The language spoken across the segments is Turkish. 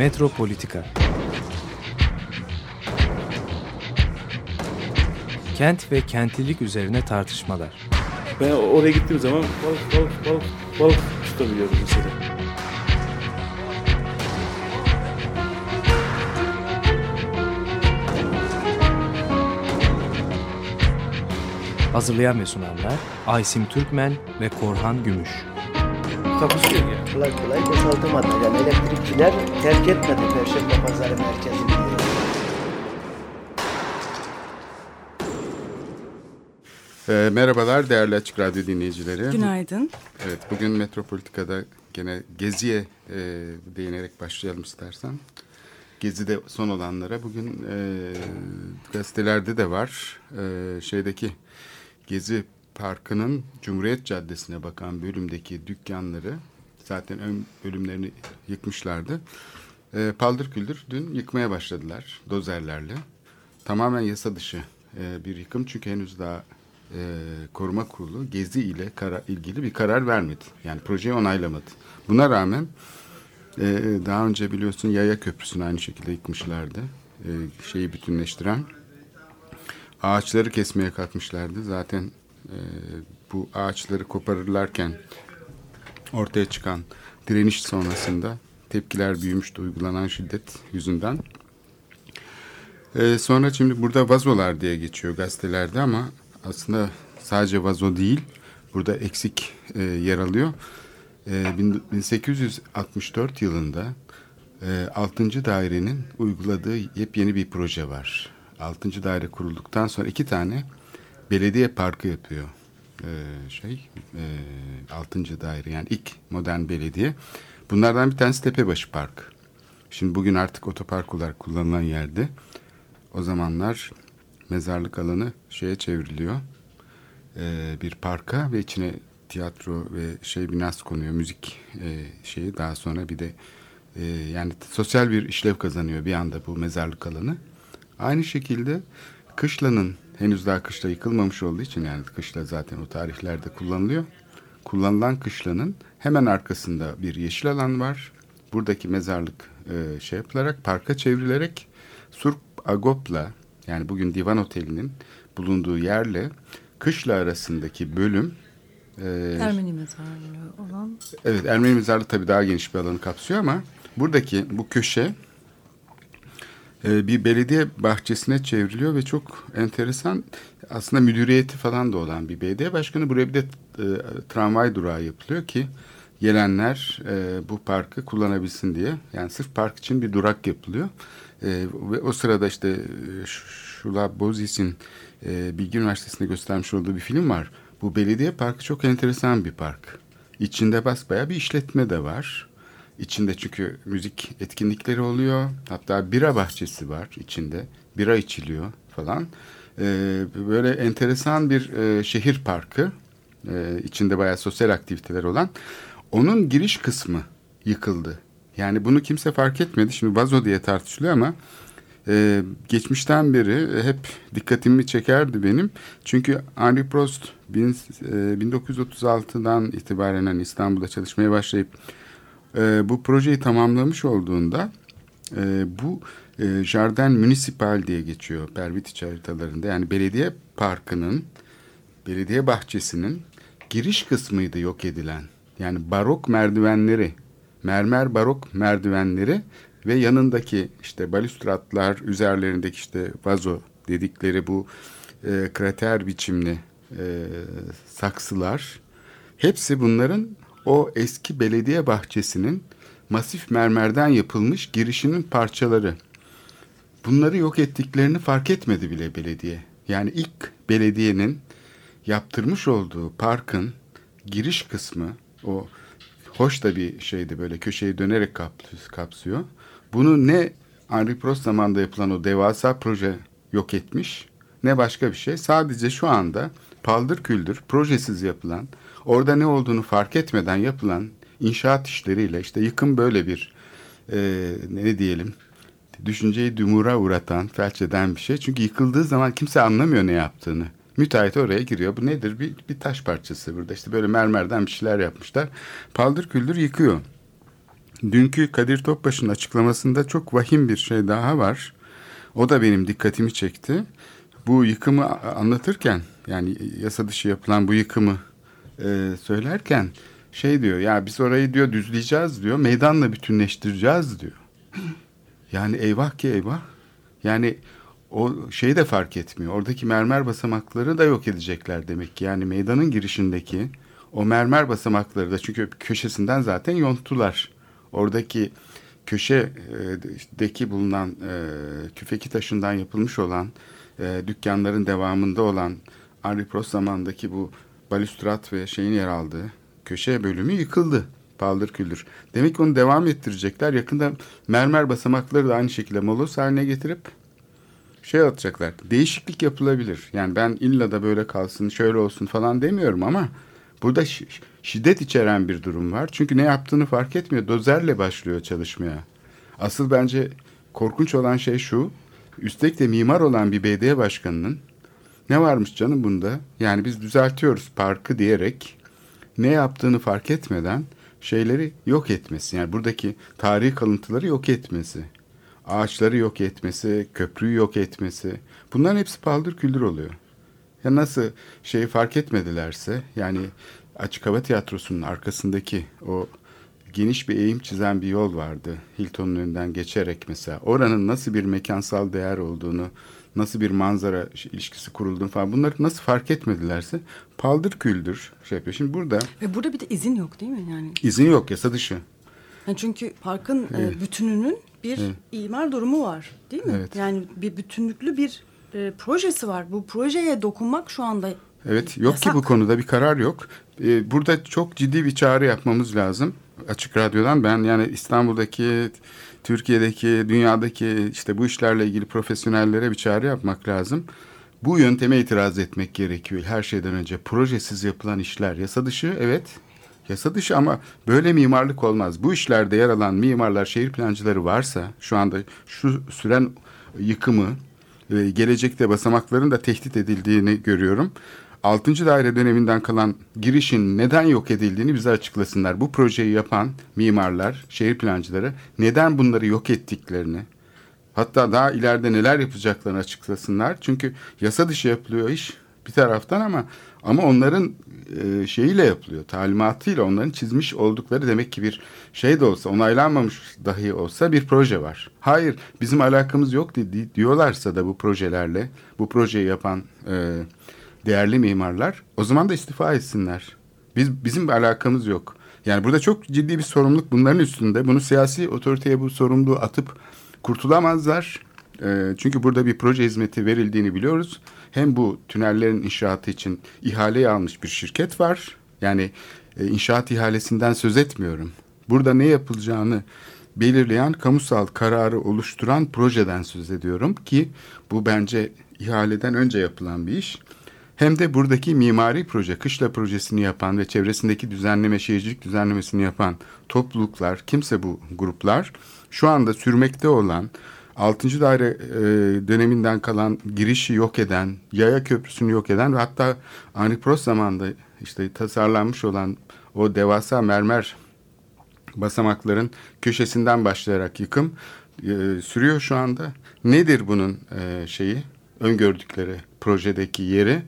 Metropolitika Kent ve kentlilik üzerine tartışmalar. Ben oraya gittiğim zaman balık balık balık balık tutabiliyorum mesela. Hazırlayan ve sunanlar Aysim Türkmen ve Korhan Gümüş. Takusuyor ya. kolay kolay boşaltamadı. Yani elektrikçiler terk etmedi Perşembe Pazarı merkezini. E, merhabalar değerli Açık Radyo dinleyicileri. Günaydın. Evet bugün Metropolitika'da gene Gezi'ye e, değinerek başlayalım istersen. Gezi'de son olanlara bugün e, gazetelerde de var. E, şeydeki Gezi Parkı'nın Cumhuriyet Caddesi'ne bakan bölümdeki dükkanları zaten ön bölümlerini yıkmışlardı. E, paldır küldür dün yıkmaya başladılar dozerlerle. Tamamen yasa dışı e, bir yıkım çünkü henüz daha e, koruma kurulu Gezi ile kara, ilgili bir karar vermedi. Yani projeyi onaylamadı. Buna rağmen e, daha önce biliyorsun Yaya Köprüsü'nü aynı şekilde yıkmışlardı. E, şeyi bütünleştiren. Ağaçları kesmeye kalkmışlardı. Zaten e, bu ağaçları koparırlarken ortaya çıkan direniş sonrasında tepkiler büyümüştü uygulanan şiddet yüzünden. Ee, sonra şimdi burada vazolar diye geçiyor gazetelerde ama aslında sadece vazo değil. Burada eksik e, yer alıyor. E, bin- 1864 yılında e, 6. dairenin uyguladığı yepyeni bir proje var. 6. daire kurulduktan sonra iki tane belediye parkı yapıyor. E, şey e, 6. daire yani ilk modern belediye. Bunlardan bir tanesi Tepebaşı Park. Şimdi bugün artık otopark olarak kullanılan yerde. O zamanlar mezarlık alanı şeye çevriliyor. Ee, bir parka ve içine tiyatro ve şey binası konuyor. Müzik e, şeyi daha sonra bir de e, yani sosyal bir işlev kazanıyor bir anda bu mezarlık alanı. Aynı şekilde Kışla'nın henüz daha Kışla yıkılmamış olduğu için yani Kışla zaten o tarihlerde kullanılıyor. Kullanılan Kışla'nın hemen arkasında bir yeşil alan var. Buradaki mezarlık e, şey yapılarak parka çevrilerek Surp Agop'la yani bugün Divan Oteli'nin bulunduğu yerle Kışla arasındaki bölüm e, Ermeni mezarlığı olan. Evet Ermeni mezarlığı tabii daha geniş bir alanı kapsıyor ama buradaki bu köşe bir belediye bahçesine çevriliyor ve çok enteresan aslında müdüriyeti falan da olan bir belediye başkanı. Buraya bir de e, tramvay durağı yapılıyor ki gelenler e, bu parkı kullanabilsin diye. Yani sırf park için bir durak yapılıyor. E, ve o sırada işte Şula Bozis'in e, Bilgi Üniversitesi'nde göstermiş olduğu bir film var. Bu belediye parkı çok enteresan bir park. İçinde basbaya bir işletme de var. İçinde çünkü müzik etkinlikleri oluyor. Hatta bira bahçesi var içinde. Bira içiliyor falan. Ee, böyle enteresan bir e, şehir parkı. Ee, içinde bayağı sosyal aktiviteler olan. Onun giriş kısmı yıkıldı. Yani bunu kimse fark etmedi. Şimdi vazo diye tartışılıyor ama e, geçmişten beri hep dikkatimi çekerdi benim. Çünkü Henri Prost bin, e, 1936'dan itibaren hani İstanbul'da çalışmaya başlayıp e, bu projeyi tamamlamış olduğunda e, bu e, Jardin Municipal diye geçiyor Pervitiç haritalarında. Yani belediye parkının, belediye bahçesinin giriş kısmıydı yok edilen. Yani barok merdivenleri, mermer barok merdivenleri ve yanındaki işte balüstratlar üzerlerindeki işte vazo dedikleri bu e, krater biçimli e, saksılar hepsi bunların o eski belediye bahçesinin masif mermerden yapılmış girişinin parçaları. Bunları yok ettiklerini fark etmedi bile belediye. Yani ilk belediyenin yaptırmış olduğu parkın giriş kısmı o hoş da bir şeydi böyle köşeyi dönerek kap- kapsıyor. Bunu ne Henri Prost zamanında yapılan o devasa proje yok etmiş ne başka bir şey. Sadece şu anda paldır küldür projesiz yapılan orada ne olduğunu fark etmeden yapılan inşaat işleriyle işte yıkım böyle bir e, ne diyelim düşünceyi dumura uğratan, felç eden bir şey. Çünkü yıkıldığı zaman kimse anlamıyor ne yaptığını. Müteahhit oraya giriyor. Bu nedir? Bir, bir taş parçası burada. İşte böyle mermerden bir şeyler yapmışlar. Paldır küldür yıkıyor. dünkü Kadir Topbaş'ın açıklamasında çok vahim bir şey daha var. O da benim dikkatimi çekti. Bu yıkımı anlatırken yani yasa dışı yapılan bu yıkımı e, söylerken şey diyor ya biz orayı diyor düzleyeceğiz diyor meydanla bütünleştireceğiz diyor. Yani eyvah ki eyvah. Yani o şeyi de fark etmiyor. Oradaki mermer basamakları da yok edecekler demek ki. Yani meydanın girişindeki o mermer basamakları da çünkü köşesinden zaten yonttular. Oradaki köşedeki bulunan e, küfeki taşından yapılmış olan e, dükkanların devamında olan Henri Prost zamandaki bu balüstrat ve şeyin yer aldığı köşe bölümü yıkıldı. Paldır küldür. Demek ki onu devam ettirecekler. Yakında mermer basamakları da aynı şekilde molos haline getirip şey atacaklar. Değişiklik yapılabilir. Yani ben illa da böyle kalsın, şöyle olsun falan demiyorum ama burada şi- şiddet içeren bir durum var. Çünkü ne yaptığını fark etmiyor. Dozerle başlıyor çalışmaya. Asıl bence korkunç olan şey şu. Üstelik de mimar olan bir belediye başkanının ne varmış canım bunda? Yani biz düzeltiyoruz parkı diyerek ne yaptığını fark etmeden şeyleri yok etmesi. Yani buradaki tarihi kalıntıları yok etmesi. Ağaçları yok etmesi, köprüyü yok etmesi. Bunların hepsi paldır küldür oluyor. Ya nasıl şeyi fark etmedilerse yani Açık Hava Tiyatrosu'nun arkasındaki o geniş bir eğim çizen bir yol vardı. Hilton'un önünden geçerek mesela. Oranın nasıl bir mekansal değer olduğunu, nasıl bir manzara ilişkisi kurulduğunu falan bunları nasıl fark etmedilerse paldır küldür şey yapıyor. Şimdi burada Ve burada bir de izin yok değil mi? Yani, izin yok yasa dışı. yani çünkü parkın e, bütününün bir imar durumu var değil mi? Evet. Yani bir bütünlüklü bir e, projesi var. Bu projeye dokunmak şu anda Evet yok yasak. ki bu konuda bir karar yok. Ee, burada çok ciddi bir çağrı yapmamız lazım. Açık Radyo'dan ben yani İstanbul'daki, Türkiye'deki, dünyadaki işte bu işlerle ilgili profesyonellere bir çağrı yapmak lazım. Bu yönteme itiraz etmek gerekiyor her şeyden önce. Projesiz yapılan işler yasa dışı evet yasa dışı ama böyle mimarlık olmaz. Bu işlerde yer alan mimarlar, şehir plancıları varsa şu anda şu süren yıkımı gelecekte basamakların da tehdit edildiğini görüyorum. 6. daire döneminden kalan girişin neden yok edildiğini bize açıklasınlar. Bu projeyi yapan mimarlar, şehir plancıları neden bunları yok ettiklerini, hatta daha ileride neler yapacaklarını açıklasınlar. Çünkü yasa dışı yapılıyor iş bir taraftan ama ama onların e, şeyiyle yapılıyor, talimatıyla onların çizmiş oldukları demek ki bir şey de olsa, onaylanmamış dahi olsa bir proje var. Hayır, bizim alakamız yok di- di- diyorlarsa da bu projelerle, bu projeyi yapan e, değerli mimarlar, o zaman da istifa etsinler. Biz bizim bir alakamız yok. Yani burada çok ciddi bir sorumluluk bunların üstünde. Bunu siyasi otoriteye bu sorumluluğu atıp kurtulamazlar. E, çünkü burada bir proje hizmeti verildiğini biliyoruz. Hem bu tünellerin inşaatı için ihaleyi almış bir şirket var. Yani e, inşaat ihalesinden söz etmiyorum. Burada ne yapılacağını belirleyen kamusal kararı oluşturan projeden söz ediyorum ki bu bence ihaleden önce yapılan bir iş. Hem de buradaki mimari proje, kışla projesini yapan ve çevresindeki düzenleme, şehircilik düzenlemesini yapan topluluklar, kimse bu gruplar şu anda sürmekte olan 6. daire e, döneminden kalan girişi yok eden, yaya köprüsünü yok eden ve hatta Henri Prost zamanında işte tasarlanmış olan o devasa mermer basamakların köşesinden başlayarak yıkım e, sürüyor şu anda. Nedir bunun e, şeyi? Öngördükleri projedeki yeri.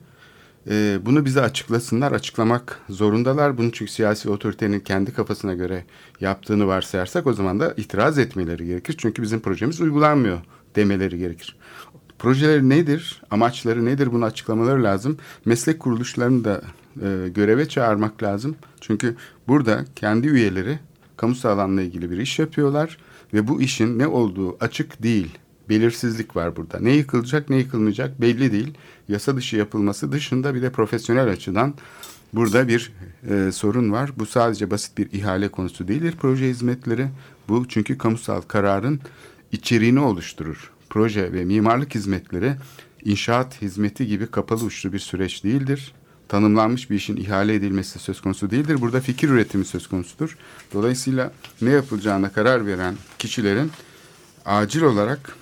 E, bunu bize açıklasınlar. Açıklamak zorundalar. Bunu çünkü siyasi otoritenin kendi kafasına göre yaptığını varsayarsak o zaman da itiraz etmeleri gerekir. Çünkü bizim projemiz uygulanmıyor demeleri gerekir. Projeleri nedir? Amaçları nedir? Bunu açıklamaları lazım. Meslek kuruluşlarını da e, göreve çağırmak lazım. Çünkü burada kendi üyeleri kamusal alanla ilgili bir iş yapıyorlar ve bu işin ne olduğu açık değil. Belirsizlik var burada. Ne yıkılacak ne yıkılmayacak belli değil. Yasa dışı yapılması dışında bir de profesyonel açıdan burada bir e, sorun var. Bu sadece basit bir ihale konusu değildir proje hizmetleri. Bu çünkü kamusal kararın içeriğini oluşturur. Proje ve mimarlık hizmetleri inşaat hizmeti gibi kapalı uçlu bir süreç değildir tanımlanmış bir işin ihale edilmesi söz konusu değildir. Burada fikir üretimi söz konusudur. Dolayısıyla ne yapılacağına karar veren kişilerin acil olarak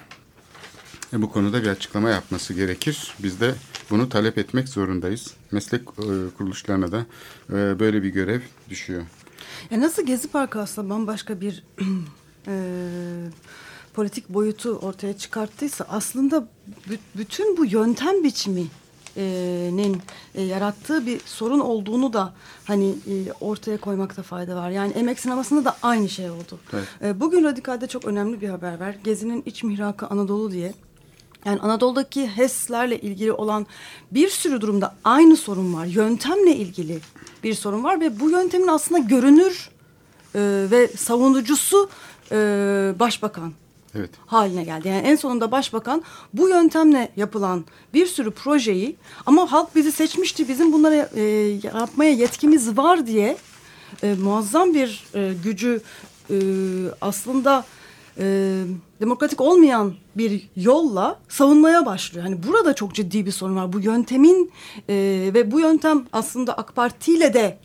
e, bu konuda bir açıklama yapması gerekir. Biz de bunu talep etmek zorundayız. Meslek e, kuruluşlarına da e, böyle bir görev düşüyor. Ya nasıl Gezi Parkı aslında bambaşka bir e, politik boyutu ortaya çıkarttıysa aslında bütün bu yöntem biçimi nin e, yarattığı bir sorun olduğunu da hani e, ortaya koymakta fayda var. Yani emek sinemasında da aynı şey oldu. Evet. E, bugün Radikal'de çok önemli bir haber var. Gezi'nin iç mihrakı Anadolu diye. Yani Anadolu'daki HES'lerle ilgili olan bir sürü durumda aynı sorun var. Yöntemle ilgili bir sorun var ve bu yöntemin aslında görünür e, ve savunucusu e, başbakan evet. haline geldi. Yani en sonunda başbakan bu yöntemle yapılan bir sürü projeyi ama halk bizi seçmişti bizim bunları e, yapmaya yetkimiz var diye e, muazzam bir e, gücü e, aslında e, demokratik olmayan bir yolla savunmaya başlıyor. Hani burada çok ciddi bir sorun var. Bu yöntemin e, ve bu yöntem aslında AK Parti ile de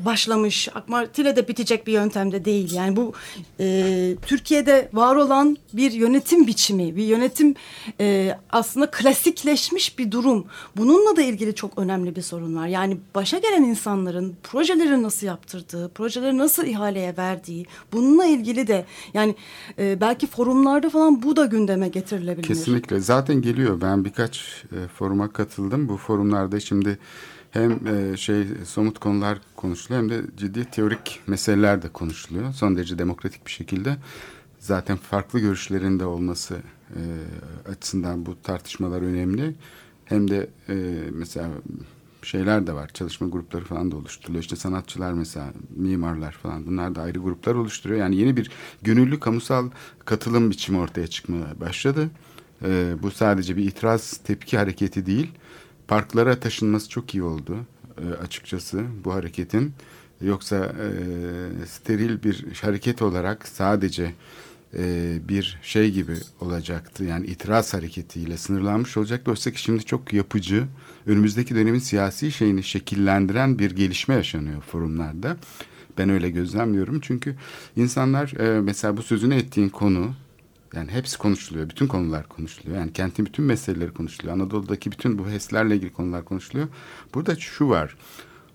başlamış, AK Parti'yle de bitecek bir yöntemde değil. Yani bu e, Türkiye'de var olan bir yönetim biçimi, bir yönetim e, aslında klasikleşmiş bir durum. Bununla da ilgili çok önemli bir sorun var. Yani başa gelen insanların projeleri nasıl yaptırdığı, projeleri nasıl ihaleye verdiği, bununla ilgili de yani e, belki forumlarda falan bu da gündeme getirilebilir. Kesinlikle. Zaten geliyor. Ben birkaç e, foruma katıldım. Bu forumlarda şimdi hem e, şey somut konular konuşuluyor hem de ciddi teorik meseleler de konuşuluyor. Son derece demokratik bir şekilde. Zaten farklı görüşlerin de olması e, açısından bu tartışmalar önemli. Hem de e, mesela şeyler de var. Çalışma grupları falan da oluşturuluyor. İşte sanatçılar mesela, mimarlar falan bunlar da ayrı gruplar oluşturuyor. Yani yeni bir gönüllü kamusal katılım biçimi ortaya çıkmaya başladı. E, bu sadece bir itiraz tepki hareketi değil parklara taşınması çok iyi oldu e, açıkçası bu hareketin. Yoksa e, steril bir hareket olarak sadece e, bir şey gibi olacaktı. Yani itiraz hareketiyle sınırlanmış olacaktı. Oysa ki şimdi çok yapıcı, önümüzdeki dönemin siyasi şeyini şekillendiren bir gelişme yaşanıyor forumlarda. Ben öyle gözlemliyorum. Çünkü insanlar e, mesela bu sözünü ettiğin konu yani hepsi konuşuluyor. Bütün konular konuşuluyor. Yani kentin bütün meseleleri konuşuluyor. Anadolu'daki bütün bu HES'lerle ilgili konular konuşuluyor. Burada şu var.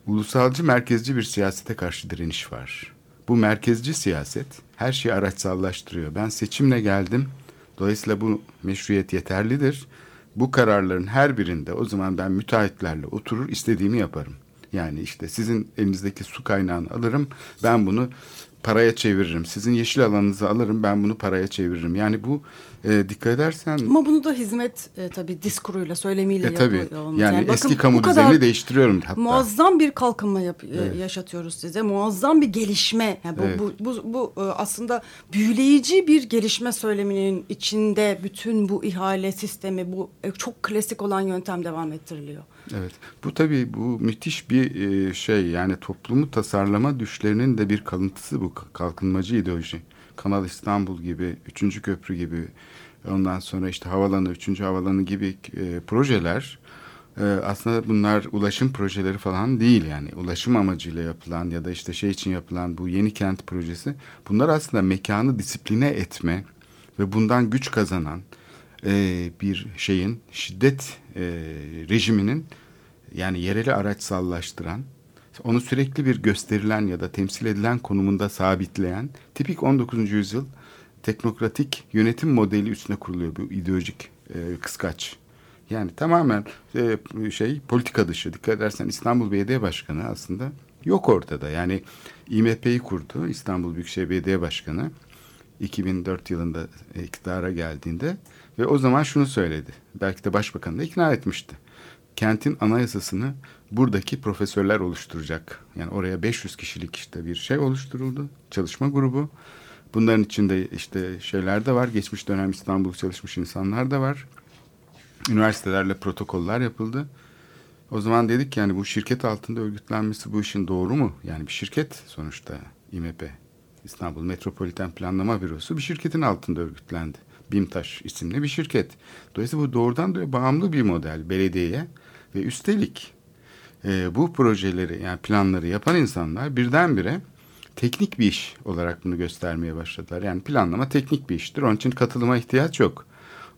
Ulusalcı merkezci bir siyasete karşı direniş var. Bu merkezci siyaset her şeyi araçsallaştırıyor. Ben seçimle geldim. Dolayısıyla bu meşruiyet yeterlidir. Bu kararların her birinde o zaman ben müteahhitlerle oturur istediğimi yaparım. Yani işte sizin elinizdeki su kaynağını alırım. Ben bunu paraya çeviririm. Sizin yeşil alanınızı alırım ben bunu paraya çeviririm. Yani bu e, dikkat edersen... Ama bunu da hizmet e, tabii diskuruyla, söylemiyle e, tabii. yapıyor. Yani, yani eski bakın, kamu düzenini değiştiriyorum hatta. Muazzam bir kalkınma yap, e, evet. yaşatıyoruz size. Muazzam bir gelişme. Yani bu, evet. bu, bu, bu, bu aslında büyüleyici bir gelişme söyleminin içinde bütün bu ihale sistemi, bu e, çok klasik olan yöntem devam ettiriliyor. Evet. Bu tabii bu müthiş bir e, şey yani toplumu tasarlama düşlerinin de bir kalıntısı bu kalkınmacı ideoloji. Kanal İstanbul gibi, Üçüncü Köprü gibi, ondan sonra işte havalanı, Üçüncü Havalanı gibi e, projeler e, aslında bunlar ulaşım projeleri falan değil yani. Ulaşım amacıyla yapılan ya da işte şey için yapılan bu yeni kent projesi bunlar aslında mekanı disipline etme ve bundan güç kazanan e, bir şeyin şiddet e, rejiminin yani yereli araçsallaştıran onu sürekli bir gösterilen ya da temsil edilen konumunda sabitleyen tipik 19. yüzyıl teknokratik yönetim modeli üstüne kuruluyor bu ideolojik e, kıskaç. Yani tamamen e, şey politika dışı. Dikkat edersen İstanbul Belediye Başkanı aslında yok ortada. Yani İMP'yi kurdu İstanbul Büyükşehir Belediye Başkanı 2004 yılında iktidara geldiğinde ve o zaman şunu söyledi. Belki de başbakanı da ikna etmişti. Kentin anayasasını buradaki profesörler oluşturacak. Yani oraya 500 kişilik işte bir şey oluşturuldu. Çalışma grubu. Bunların içinde işte şeyler de var. Geçmiş dönem İstanbul çalışmış insanlar da var. Üniversitelerle protokoller yapıldı. O zaman dedik yani bu şirket altında örgütlenmesi bu işin doğru mu? Yani bir şirket sonuçta İMP. İstanbul Metropoliten Planlama Bürosu bir şirketin altında örgütlendi. BİMTAŞ isimli bir şirket. Dolayısıyla bu doğrudan da bağımlı bir model belediyeye ve üstelik e, bu projeleri yani planları yapan insanlar birdenbire teknik bir iş olarak bunu göstermeye başladılar. Yani planlama teknik bir iştir. Onun için katılıma ihtiyaç yok.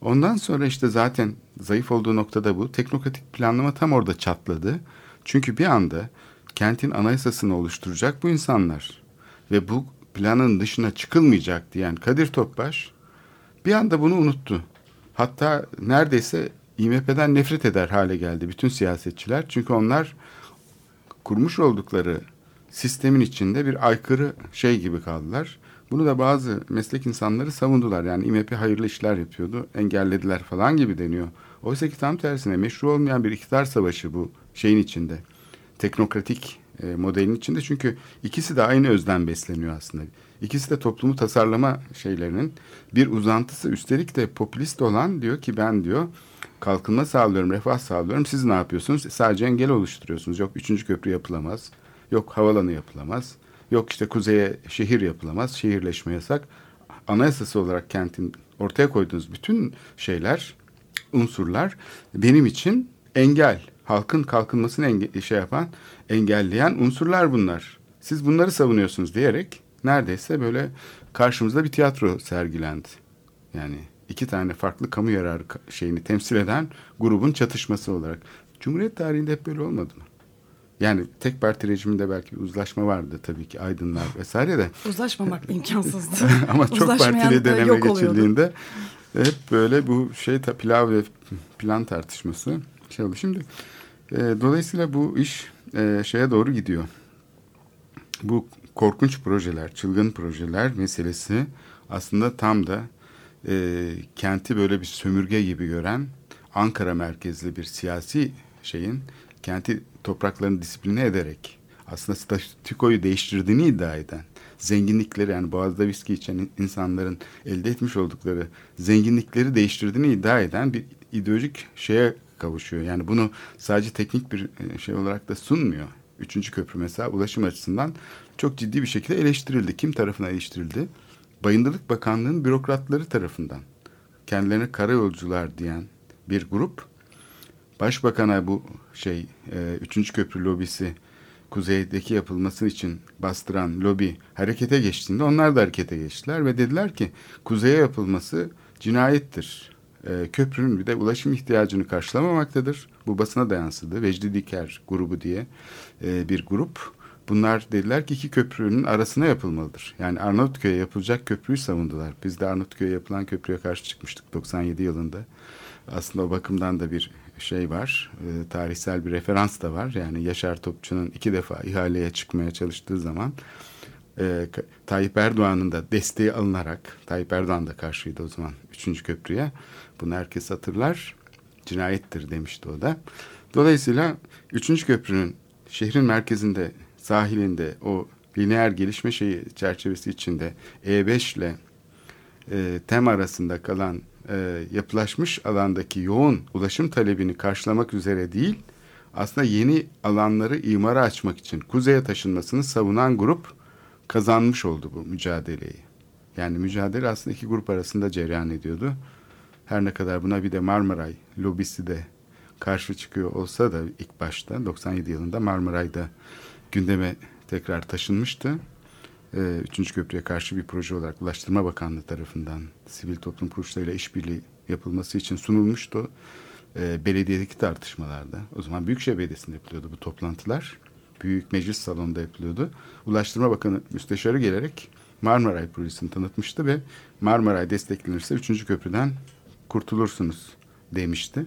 Ondan sonra işte zaten zayıf olduğu noktada bu. Teknokratik planlama tam orada çatladı. Çünkü bir anda kentin anayasasını oluşturacak bu insanlar ve bu planın dışına çıkılmayacak diyen Kadir Topbaş bir anda bunu unuttu. Hatta neredeyse İMP'den nefret eder hale geldi bütün siyasetçiler. Çünkü onlar kurmuş oldukları sistemin içinde bir aykırı şey gibi kaldılar. Bunu da bazı meslek insanları savundular. Yani İMP hayırlı işler yapıyordu, engellediler falan gibi deniyor. Oysa ki tam tersine meşru olmayan bir iktidar savaşı bu şeyin içinde. Teknokratik e, modelin içinde. Çünkü ikisi de aynı özden besleniyor aslında. İkisi de toplumu tasarlama şeylerinin bir uzantısı. Üstelik de popülist olan diyor ki ben diyor kalkınma sağlıyorum, refah sağlıyorum. Siz ne yapıyorsunuz? Sadece engel oluşturuyorsunuz. Yok üçüncü köprü yapılamaz. Yok havalanı yapılamaz. Yok işte kuzeye şehir yapılamaz. Şehirleşme yasak. Anayasası olarak kentin ortaya koyduğunuz bütün şeyler, unsurlar benim için engel. Halkın kalkınmasını enge- şey yapan, engelleyen unsurlar bunlar. Siz bunları savunuyorsunuz diyerek neredeyse böyle karşımızda bir tiyatro sergilendi. Yani iki tane farklı kamu yararı şeyini temsil eden grubun çatışması olarak. Cumhuriyet tarihinde hep böyle olmadı mı? Yani tek parti rejiminde belki bir uzlaşma vardı tabii ki aydınlar vesaire de. Uzlaşmamak imkansızdı. Ama çok partili döneme oluyordu. geçildiğinde hep böyle bu şey pilav ve plan tartışması şey oldu. Şimdi e, dolayısıyla bu iş e, şeye doğru gidiyor. Bu korkunç projeler, çılgın projeler meselesi aslında tam da e, kenti böyle bir sömürge gibi gören Ankara merkezli bir siyasi şeyin kenti topraklarını disipline ederek aslında statükoyu değiştirdiğini iddia eden zenginlikleri yani boğazda viski içen insanların elde etmiş oldukları zenginlikleri değiştirdiğini iddia eden bir ideolojik şeye kavuşuyor. Yani bunu sadece teknik bir e, şey olarak da sunmuyor. Üçüncü köprü mesela ulaşım açısından çok ciddi bir şekilde eleştirildi. Kim tarafından eleştirildi? Bayındırlık Bakanlığı'nın bürokratları tarafından. Kendilerine karayolcular diyen bir grup Başbakan'a bu şey e, üçüncü köprü lobisi kuzeydeki yapılması için bastıran lobi harekete geçtiğinde onlar da harekete geçtiler ve dediler ki kuzeye yapılması cinayettir. E, köprünün bir de ulaşım ihtiyacını karşılamamaktadır. Bu basına da yansıdı. Vecdi Diker grubu diye e, bir grup. Bunlar dediler ki iki köprünün arasına yapılmalıdır. Yani Arnavutköy'e yapılacak köprüyü savundular. Biz de Arnavutköy'e yapılan köprüye karşı çıkmıştık 97 yılında. Aslında o bakımdan da bir şey var, e, tarihsel bir referans da var. Yani Yaşar Topçu'nun iki defa ihaleye çıkmaya çalıştığı zaman e, Tayyip Erdoğan'ın da desteği alınarak, Tayyip Erdoğan da karşıydı o zaman üçüncü köprüye. Bunu herkes hatırlar. Cinayettir demişti o da. Dolayısıyla üçüncü köprünün şehrin merkezinde, sahilinde o lineer gelişme şeyi çerçevesi içinde E5 ile e, TEM arasında kalan e, yapılaşmış alandaki yoğun ulaşım talebini karşılamak üzere değil, aslında yeni alanları imara açmak için kuzeye taşınmasını savunan grup kazanmış oldu bu mücadeleyi. Yani mücadele aslında iki grup arasında cereyan ediyordu. Her ne kadar buna bir de Marmaray lobisi de karşı çıkıyor olsa da ilk başta 97 yılında Marmaray'da gündeme tekrar taşınmıştı. Ee, Üçüncü köprüye karşı bir proje olarak Ulaştırma Bakanlığı tarafından sivil toplum kuruluşlarıyla işbirliği yapılması için sunulmuştu. Ee, belediyedeki tartışmalarda, o zaman Büyükşehir Belediyesi'nde yapılıyordu bu toplantılar. Büyük meclis salonunda yapılıyordu. Ulaştırma Bakanı müsteşarı gelerek Marmaray projesini tanıtmıştı ve Marmaray desteklenirse üçüncü köprüden kurtulursunuz demişti.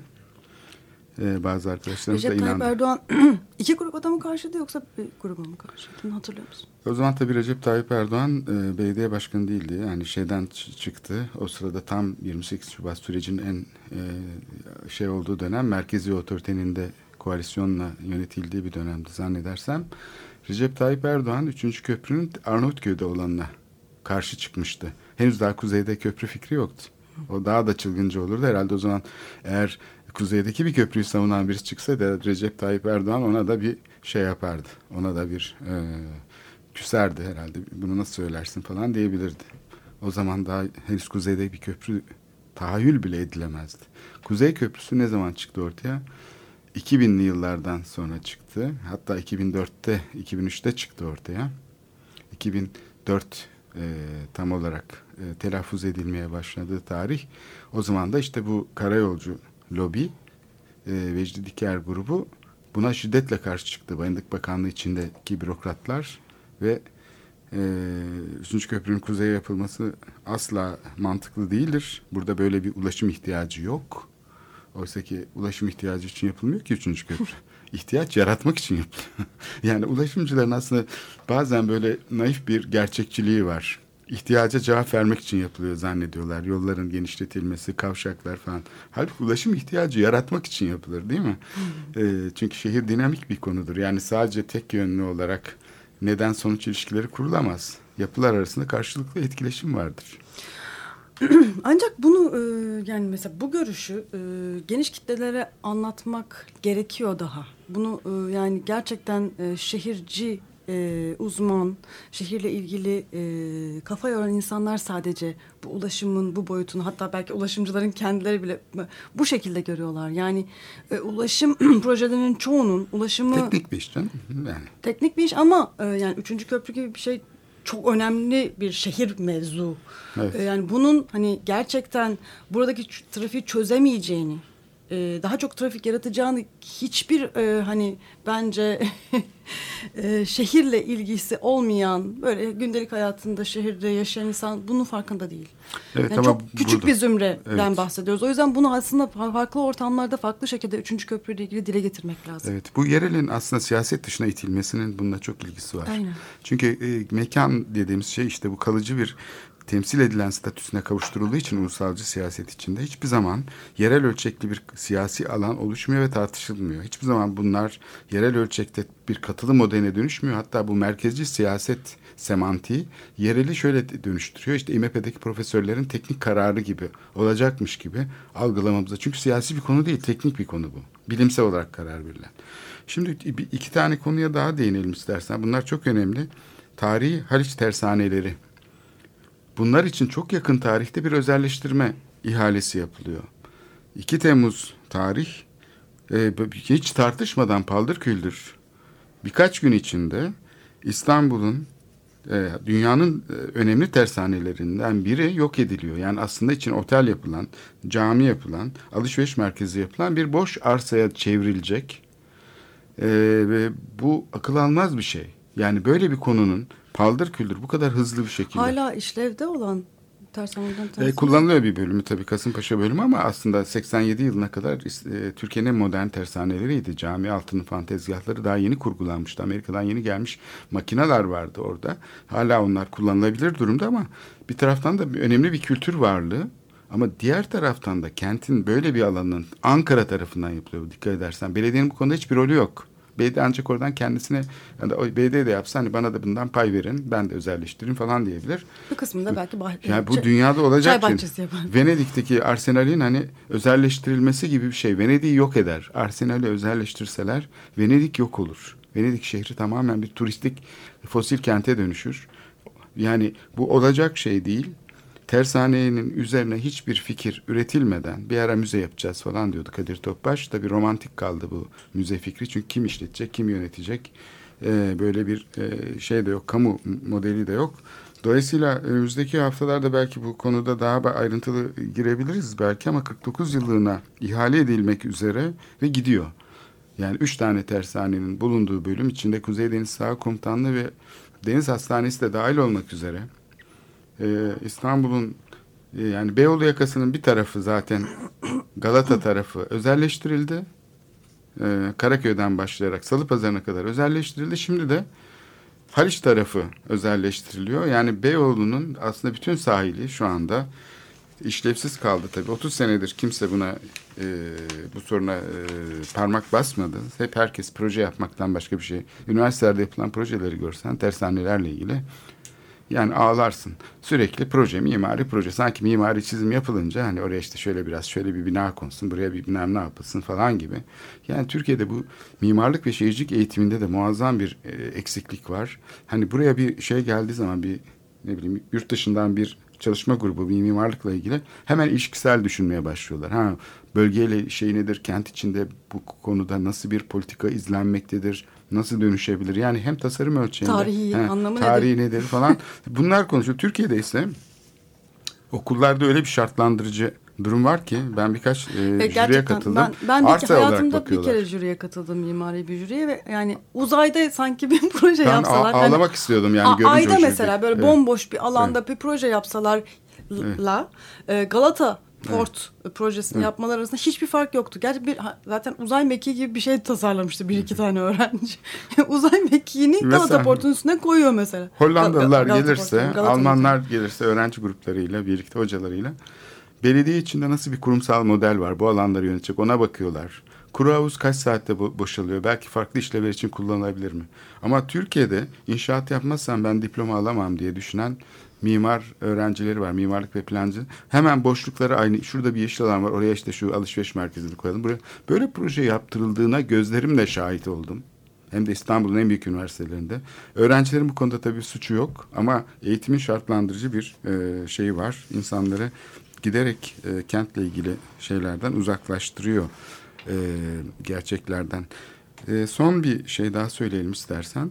Ee, bazı arkadaşlarımız da Recep Tayyip inandı. Erdoğan iki grup adamı karşıydı yoksa bir gruba mı karşıydı? Hatırlıyor musun? O zaman tabii Recep Tayyip Erdoğan e, belediye başkanı değildi. Yani şeyden çıktı. O sırada tam 28 Şubat sürecinin en e, şey olduğu dönem merkezi otoritenin de koalisyonla yönetildiği bir dönemdi zannedersem. Recep Tayyip Erdoğan 3. köprünün Arnavutköy'de olanına karşı çıkmıştı. Henüz daha kuzeyde köprü fikri yoktu. O daha da çılgınca olurdu. Herhalde o zaman eğer kuzeydeki bir köprüyü savunan birisi çıksaydı Recep Tayyip Erdoğan ona da bir şey yapardı. Ona da bir e, küserdi herhalde. Bunu nasıl söylersin falan diyebilirdi. O zaman daha henüz kuzeyde bir köprü tahayyül bile edilemezdi. Kuzey Köprüsü ne zaman çıktı ortaya? 2000'li yıllardan sonra çıktı. Hatta 2004'te, 2003'te çıktı ortaya. 2004 e, tam olarak e, telaffuz edilmeye başladığı tarih. O zaman da işte bu karayolcu lobi, e, Vecdi Diker grubu buna şiddetle karşı çıktı. Bayındık Bakanlığı içindeki bürokratlar ve e, Üçüncü köprünün kuzeye yapılması asla mantıklı değildir. Burada böyle bir ulaşım ihtiyacı yok. Oysa ki ulaşım ihtiyacı için yapılmıyor ki üçüncü köprü. İhtiyaç yaratmak için yapılıyor. yani ulaşımcıların aslında bazen böyle naif bir gerçekçiliği var. İhtiyaca cevap vermek için yapılıyor zannediyorlar. Yolların genişletilmesi, kavşaklar falan. Halbuki ulaşım ihtiyacı yaratmak için yapılır değil mi? Ee, çünkü şehir dinamik bir konudur. Yani sadece tek yönlü olarak neden sonuç ilişkileri kurulamaz. Yapılar arasında karşılıklı etkileşim vardır. Ancak bunu e, yani mesela bu görüşü e, geniş kitlelere anlatmak gerekiyor daha. Bunu e, yani gerçekten e, şehirci e, uzman, şehirle ilgili e, kafa yoran insanlar sadece bu ulaşımın bu boyutunu hatta belki ulaşımcıların kendileri bile bu şekilde görüyorlar. Yani e, ulaşım projelerinin çoğunun ulaşımı Teknik bir iş canım. Yani. teknik bir iş ama e, yani üçüncü köprü gibi bir şey çok önemli bir şehir mevzu. Evet. E, yani bunun hani gerçekten buradaki trafiği çözemeyeceğini, e, daha çok trafik yaratacağını hiçbir e, hani bence e, şehirle ilgisi olmayan böyle gündelik hayatında şehirde yaşayan insan bunun farkında değil. Evet, yani çok küçük burada- bir zümreden Evet. bahsediyoruz. O yüzden bunu aslında fa- farklı ortamlarda farklı şekilde üçüncü köprüyle ilgili dile getirmek lazım. Evet, bu yerelin aslında siyaset dışına itilmesinin bununla çok ilgisi var. Aynen. Çünkü e, mekan dediğimiz şey işte bu kalıcı bir temsil edilen statüsüne kavuşturulduğu için ulusalcı siyaset içinde hiçbir zaman yerel ölçekli bir siyasi alan oluşmuyor ve tartışılmıyor. Hiçbir zaman bunlar yerel ölçekte bir katılı modeline dönüşmüyor. Hatta bu merkezci siyaset semantiği yereli şöyle dönüştürüyor. İşte İMP'deki profesörlerin teknik kararı gibi olacakmış gibi algılamamıza. Çünkü siyasi bir konu değil, teknik bir konu bu. Bilimsel olarak karar verilen. Şimdi iki tane konuya daha değinelim istersen. Bunlar çok önemli. Tarihi Haliç tersaneleri. Bunlar için çok yakın tarihte bir özelleştirme ihalesi yapılıyor. 2 Temmuz tarih e, hiç tartışmadan paldır küldür birkaç gün içinde İstanbul'un e, dünyanın e, önemli tersanelerinden biri yok ediliyor. Yani aslında için otel yapılan, cami yapılan, alışveriş merkezi yapılan bir boş arsaya çevrilecek. Ve bu akıl almaz bir şey. Yani böyle bir konunun paldır küldür bu kadar hızlı bir şekilde. Hala işlevde olan tersaneden E, kullanılıyor bir bölümü tabii Kasımpaşa bölümü ama aslında 87 yılına kadar e, Türkiye'nin en modern tersaneleriydi. Cami altının falan tezgahları daha yeni kurgulanmıştı. Amerika'dan yeni gelmiş makineler vardı orada. Hala onlar kullanılabilir durumda ama bir taraftan da önemli bir kültür varlığı. Ama diğer taraftan da kentin böyle bir alanın Ankara tarafından yapılıyor. Dikkat edersen belediyenin bu konuda hiçbir rolü yok. Belediye ancak oradan kendisine yani belediye de yapsa hani bana da bundan pay verin ben de özelleştireyim falan diyebilir. Bir kısmında belki bah- Yani bu dünyada olacak çay bahçesi yapar. Venedik'teki Arsenal'in hani özelleştirilmesi gibi bir şey. Venedik'i yok eder. Arsenal'i özelleştirseler Venedik yok olur. Venedik şehri tamamen bir turistik fosil kente dönüşür. Yani bu olacak şey değil. Tersanenin üzerine hiçbir fikir üretilmeden bir ara müze yapacağız falan diyordu Kadir Topbaş. Tabii romantik kaldı bu müze fikri. Çünkü kim işletecek, kim yönetecek Ee, böyle bir e, şey de yok, kamu modeli de yok. Dolayısıyla önümüzdeki haftalarda belki bu konuda daha ayrıntılı girebiliriz belki ama 49 yıllığına ihale edilmek üzere ve gidiyor. Yani üç tane tersanenin bulunduğu bölüm içinde Kuzey Deniz Sağ Komutanlığı ve Deniz Hastanesi de dahil olmak üzere ee, İstanbul'un e, yani Beyoğlu yakasının bir tarafı zaten Galata tarafı özelleştirildi. Ee, Karaköy'den başlayarak Salıpazarı'na kadar özelleştirildi. Şimdi de Haliç tarafı özelleştiriliyor. Yani Beyoğlu'nun aslında bütün sahili şu anda işlevsiz kaldı tabii. 30 senedir kimse buna e, bu soruna e, parmak basmadı. Hep herkes proje yapmaktan başka bir şey. Üniversitelerde yapılan projeleri görsen tersanelerle ilgili yani ağlarsın. Sürekli proje, mimari proje. Sanki mimari çizim yapılınca hani oraya işte şöyle biraz şöyle bir bina konsun, buraya bir bina ne yapılsın falan gibi. Yani Türkiye'de bu mimarlık ve şehircilik eğitiminde de muazzam bir e, eksiklik var. Hani buraya bir şey geldiği zaman bir ne bileyim yurt dışından bir çalışma grubu bir mimarlıkla ilgili hemen ilişkisel düşünmeye başlıyorlar. Ha bölgeyle şey nedir, kent içinde bu konuda nasıl bir politika izlenmektedir, nasıl dönüşebilir? Yani hem tasarım ölçeğinde, Tarihi anlamı tarihi nedir falan. Bunlar konuşuyor. Türkiye'de ise okullarda öyle bir şartlandırıcı durum var ki ben birkaç e, E, jüriye katıldım. ben, ben de Arsa hayatımda bir kere jüriye katıldım mimari bir jüriye ve yani uzayda sanki bir proje Ben yapsalar. hani- ağlamak istiyordum yani görünce Ayda mesela böyle Evet. bomboş bir alanda bir proje yapsalar la e, Galata Port projesini yapmalar arasında hiçbir fark yoktu. Gerçi bir, zaten uzay mekiği gibi bir şey tasarlamıştı bir iki tane öğrenci. uzay mekiğini Galata Port'un üstüne koyuyor mesela. Hollandalılar Gal- Galata gelirse, Galata Almanlar gelirse öğrenci gruplarıyla, birlikte hocalarıyla belediye içinde nasıl bir kurumsal model var bu alanları yönetecek ona bakıyorlar. Kuru havuz kaç saatte bo- boşalıyor? Belki farklı işlevler için kullanılabilir mi? Ama Türkiye'de inşaat yapmazsam ben diploma alamam diye düşünen mimar öğrencileri var. Mimarlık ve plancı. Hemen boşlukları aynı. Şurada bir yeşil alan var. Oraya işte şu alışveriş merkezini koyalım. Buraya böyle proje yaptırıldığına gözlerimle şahit oldum. Hem de İstanbul'un en büyük üniversitelerinde. Öğrencilerin bu konuda tabii suçu yok ama eğitimin şartlandırıcı bir e, şeyi var. İnsanları giderek e, kentle ilgili şeylerden uzaklaştırıyor e, gerçeklerden. E, son bir şey daha söyleyelim istersen.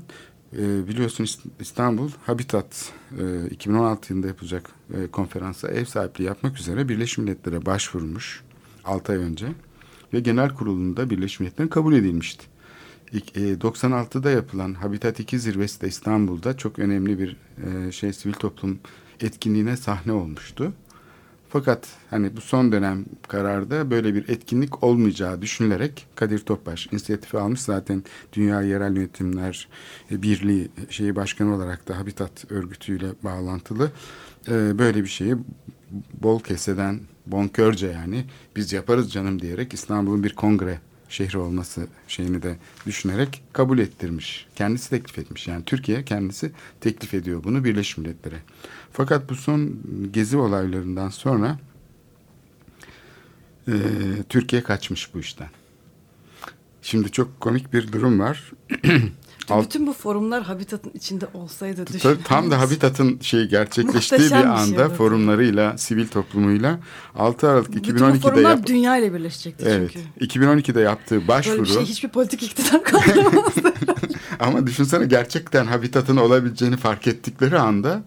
E, biliyorsun İst- İstanbul Habitat e, 2016 yılında yapılacak e, konferansa ev sahipliği yapmak üzere Birleşmiş Milletler'e başvurmuş 6 ay önce ve genel kurulunda Birleşmiş Milletler'in kabul edilmişti. İlk, e, 96'da yapılan Habitat 2 zirvesi de İstanbul'da çok önemli bir e, şey sivil toplum etkinliğine sahne olmuştu. Fakat hani bu son dönem kararda böyle bir etkinlik olmayacağı düşünülerek Kadir Topbaş inisiyatifi almış. Zaten Dünya Yerel Yönetimler e, Birliği şeyi başkanı olarak da Habitat örgütüyle bağlantılı e, böyle bir şeyi bol keseden bonkörce yani biz yaparız canım diyerek İstanbul'un bir kongre şehri olması şeyini de düşünerek kabul ettirmiş. Kendisi teklif etmiş. Yani Türkiye kendisi teklif ediyor bunu Birleşmiş Milletler'e. Fakat bu son gezi olaylarından sonra e, Türkiye kaçmış bu işten. Şimdi çok komik bir durum var. Alt- Bütün bu forumlar Habitat'ın içinde olsaydı düşün. Ta- Tam da Habitat'ın şeyi gerçekleştiği Muhteşem bir şey anda olurdu. forumlarıyla, sivil toplumuyla 6 Aralık Bütün bu 2012'de forumlar yap- dünya ile birleşecekti Evet. çünkü. 2012'de yaptığı başvuru Böyle bir şey hiçbir politik iktidar kaldıramazdı. ama düşünsene gerçekten Habitat'ın olabileceğini fark ettikleri anda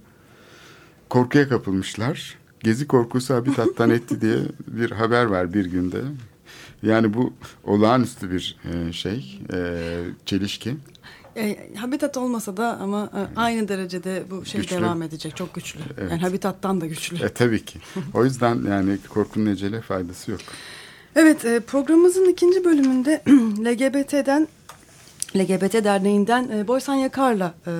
korkuya kapılmışlar. Gezi korkusu Habitat'tan etti diye bir haber var bir günde. Yani bu olağanüstü bir e, şey, e, çelişki. E, habitat olmasa da ama e, aynı derecede bu şey Güçlü. devam edecek. Çok güçlü. Evet. Yani habitattan da güçlü. E tabii ki. O yüzden yani korkunun ecele faydası yok. Evet e, programımızın ikinci bölümünde LGBT'den LGBT Derneği'nden e, Boysan Yakar'la e,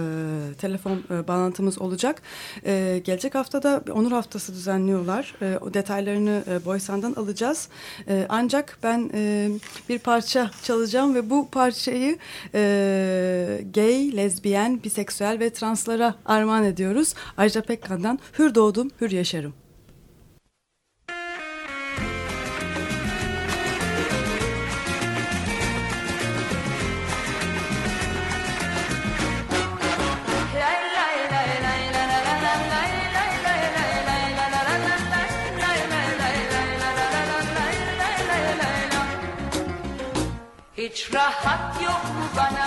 telefon e, bağlantımız olacak. E, gelecek haftada onur haftası düzenliyorlar. E, o detaylarını e, Boysan'dan alacağız. E, ancak ben e, bir parça çalacağım ve bu parçayı e, gay, lezbiyen, biseksüel ve translara armağan ediyoruz. Ajda Pekkan'dan Hür Doğdum, Hür Yaşarım. Hiç rahat yok mu bana?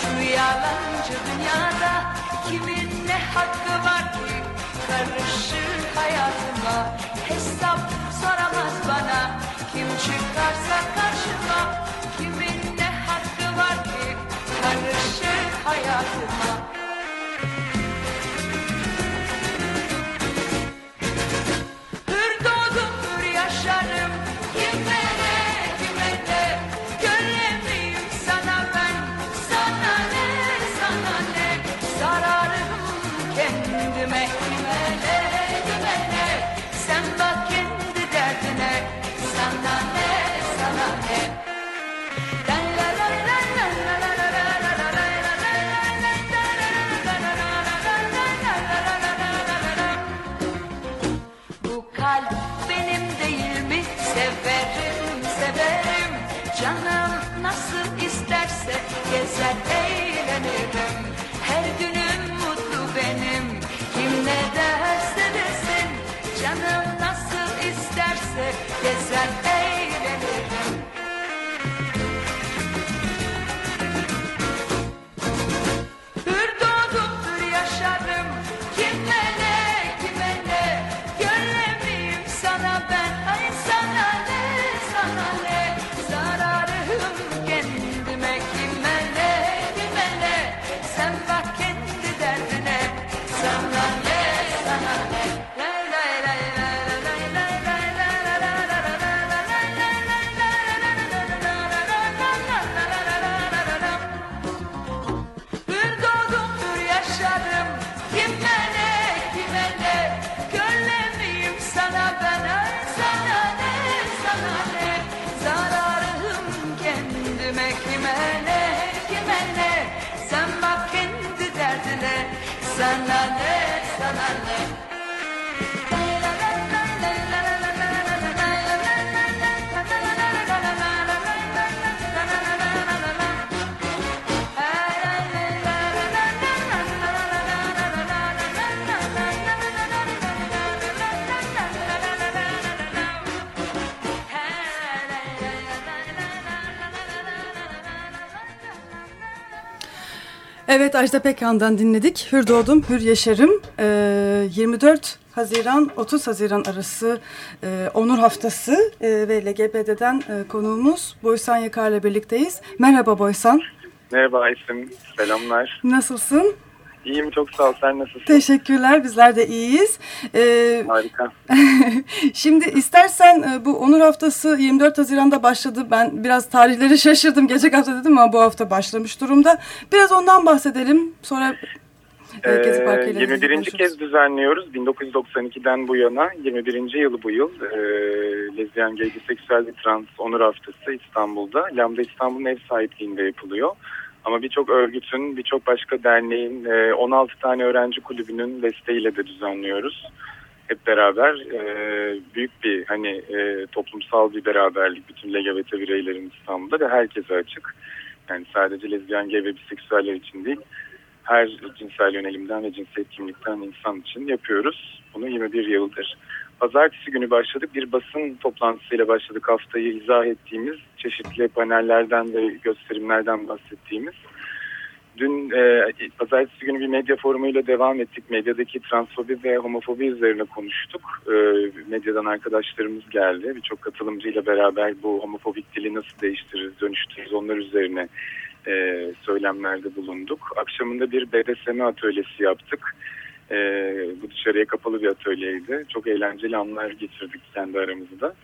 Şu yalancı dünyada Kimin ne hakkı var ki? Karışır hayatıma Hesap soramaz bana. Kim çıkarsa karşıma Kimin ne hakkı var ki? Karışır hayatıma eğlenirim. Her günüm mutlu benim. Kim ne derse desin. Canım nasıl isterse gezer Ajda Pekkan'dan dinledik. Hür doğdum, hür yaşarım. Ee, 24 Haziran 30 Haziran arası e, Onur Haftası e, ve LGBT'den e, konuğumuz Boysan Yakar'la birlikteyiz. Merhaba Boysan. Merhaba Aysim, selamlar. Nasılsın? İyiyim çok sağ ol, sen nasılsın? Teşekkürler. Bizler de iyiyiz. Ee, Harika. Şimdi istersen e, bu Onur Haftası 24 Haziran'da başladı. Ben biraz tarihleri şaşırdım. Gelecek hafta dedim ama bu hafta başlamış durumda. Biraz ondan bahsedelim. Sonra e, Ee, ilgili 21. konuşuruz. kez düzenliyoruz. 1992'den bu yana 21. yılı bu yıl e, lezbiyen, gay, biseksüel ve trans onur haftası İstanbul'da. Lambda İstanbul'un ev sahipliğinde yapılıyor. Ama birçok örgütün, birçok başka derneğin, e, 16 tane öğrenci kulübünün desteğiyle de düzenliyoruz. Hep beraber e, büyük bir hani e, toplumsal bir beraberlik bütün LGBT bireylerin İstanbul'da ve herkese açık. Yani sadece lezbiyen, gay ve biseksüeller için değil her cinsel yönelimden ve cinsiyet kimlikten insan için yapıyoruz. Bunu 21 yıldır. Pazartesi günü başladık. Bir basın toplantısıyla başladık haftayı izah ettiğimiz çeşitli panellerden ve gösterimlerden bahsettiğimiz. Dün e, pazartesi günü bir medya forumuyla devam ettik. Medyadaki transfobi ve homofobi üzerine konuştuk. E, medyadan arkadaşlarımız geldi. Birçok katılımcıyla beraber bu homofobik dili nasıl değiştiririz, dönüştürürüz onlar üzerine e, söylemlerde bulunduk. Akşamında bir BDSM atölyesi yaptık. E, bu dışarıya kapalı bir atölyeydi. Çok eğlenceli anlar geçirdik kendi aramızda.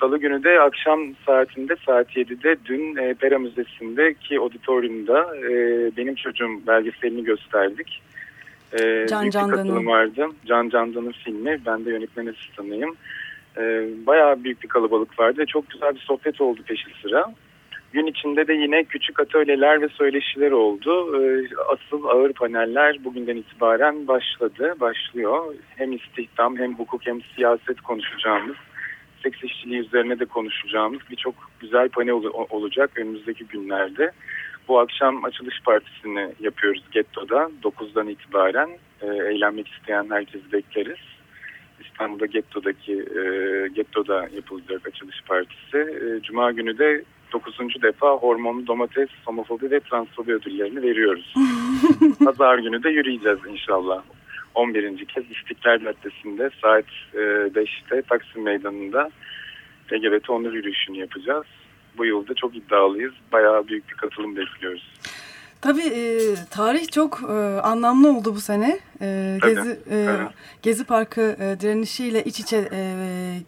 Salı günü de akşam saatinde saat 7'de dün e, Pera Müzesi'ndeki auditoriumda e, benim çocuğum belgeselini gösterdik. E, Can Candan'ın. vardı. Can Candan'ın filmi. Ben de yönetmen asistanıyım. E, bayağı büyük bir kalabalık vardı çok güzel bir sohbet oldu peşi sıra. Gün içinde de yine küçük atölyeler ve söyleşiler oldu. Ee, Asıl ağır paneller bugünden itibaren başladı, başlıyor. Hem istihdam hem hukuk hem siyaset konuşacağımız, seks işçiliği üzerine de konuşacağımız birçok güzel panel ol- olacak önümüzdeki günlerde. Bu akşam açılış partisini yapıyoruz Getto'da 9'dan itibaren. Ee, eğlenmek isteyen herkesi bekleriz. İstanbul'da Getto'daki e, Getto'da yapılacak açılış partisi. E, Cuma günü de 9. defa hormonlu domates, homofobi ve transfobi ödüllerini veriyoruz. Pazar günü de yürüyeceğiz inşallah. 11. kez İstiklal Caddesi'nde saat e, 5'te Taksim Meydanı'nda LGBT onur yürüyüşünü yapacağız. Bu yılda çok iddialıyız. Bayağı büyük bir katılım bekliyoruz. Tabii e, tarih çok e, anlamlı oldu bu sene. E, Tabii, Gezi e. Gezi Parkı e, direnişiyle iç içe e,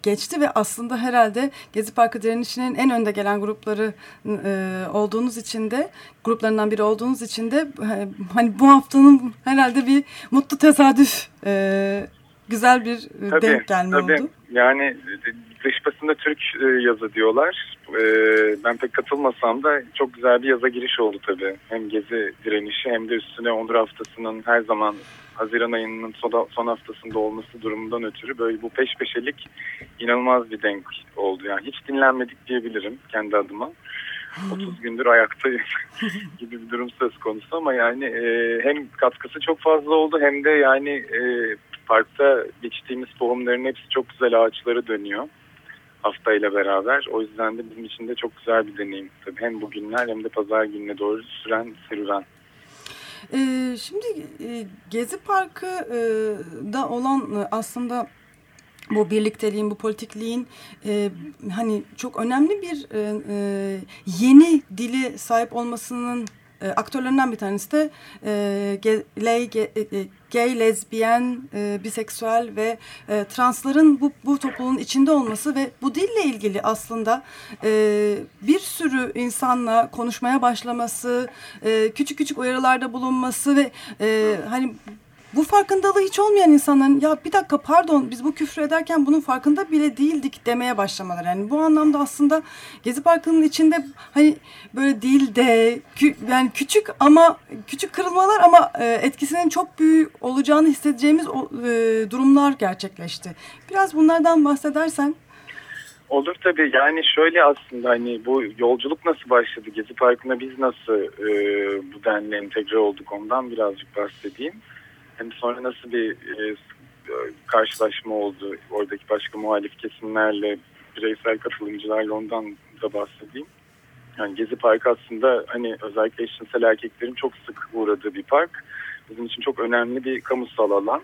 geçti ve aslında herhalde Gezi Parkı direnişinin en önde gelen grupları e, olduğunuz için de gruplarından biri olduğunuz için de e, hani bu haftanın herhalde bir mutlu tesadüf e, güzel bir e, Tabii, denk gelme tabii. oldu. Yani dış basında Türk e, yazı diyorlar. E, Ben pek katılmasam da çok güzel bir yaza giriş oldu tabii. Hem gezi direnişi hem de üstüne Onur Haftası'nın her zaman Haziran ayının son, son haftasında olması durumundan ötürü böyle bu peş peşelik inanılmaz bir denk oldu. Yani hiç dinlenmedik diyebilirim kendi adıma. 30 gündür ayaktayım gibi bir durum söz konusu ama yani e, hem katkısı çok fazla oldu hem de yani e, parkta geçtiğimiz tohumların hepsi çok güzel ağaçlara dönüyor haftayla beraber. O yüzden de bizim için de çok güzel bir deneyim. Tabii hem bugünler hem de pazar gününe doğru süren serüven. Ee, şimdi e, Gezi Parkı'da olan e, aslında bu birlikteliğin, bu politikliğin e, hani çok önemli bir e, e, yeni dili sahip olmasının e, aktörlerinden bir tanesi de e, ge- e, e, gay, lezbiyen, e, biseksüel ve e, transların bu, bu topluluğun içinde olması ve bu dille ilgili aslında e, bir sürü insanla konuşmaya başlaması, e, küçük küçük uyarılarda bulunması ve e, hani bu farkındalığı hiç olmayan insanların ya bir dakika pardon biz bu küfür ederken bunun farkında bile değildik demeye başlamaları. Yani bu anlamda aslında Gezi Parkı'nın içinde hani böyle değil de kü- yani küçük ama küçük kırılmalar ama e, etkisinin çok büyük olacağını hissedeceğimiz e, durumlar gerçekleşti. Biraz bunlardan bahsedersen. Olur tabii yani şöyle aslında hani bu yolculuk nasıl başladı Gezi Parkı'na biz nasıl e, bu denli entegre olduk ondan birazcık bahsedeyim. Hem sonra nasıl bir e, karşılaşma oldu oradaki başka muhalif kesimlerle bireysel katılımcılarla ondan da bahsedeyim. Yani Gezi Parkı aslında hani özellikle eşcinsel erkeklerin çok sık uğradığı bir park. Bizim için çok önemli bir kamusal alan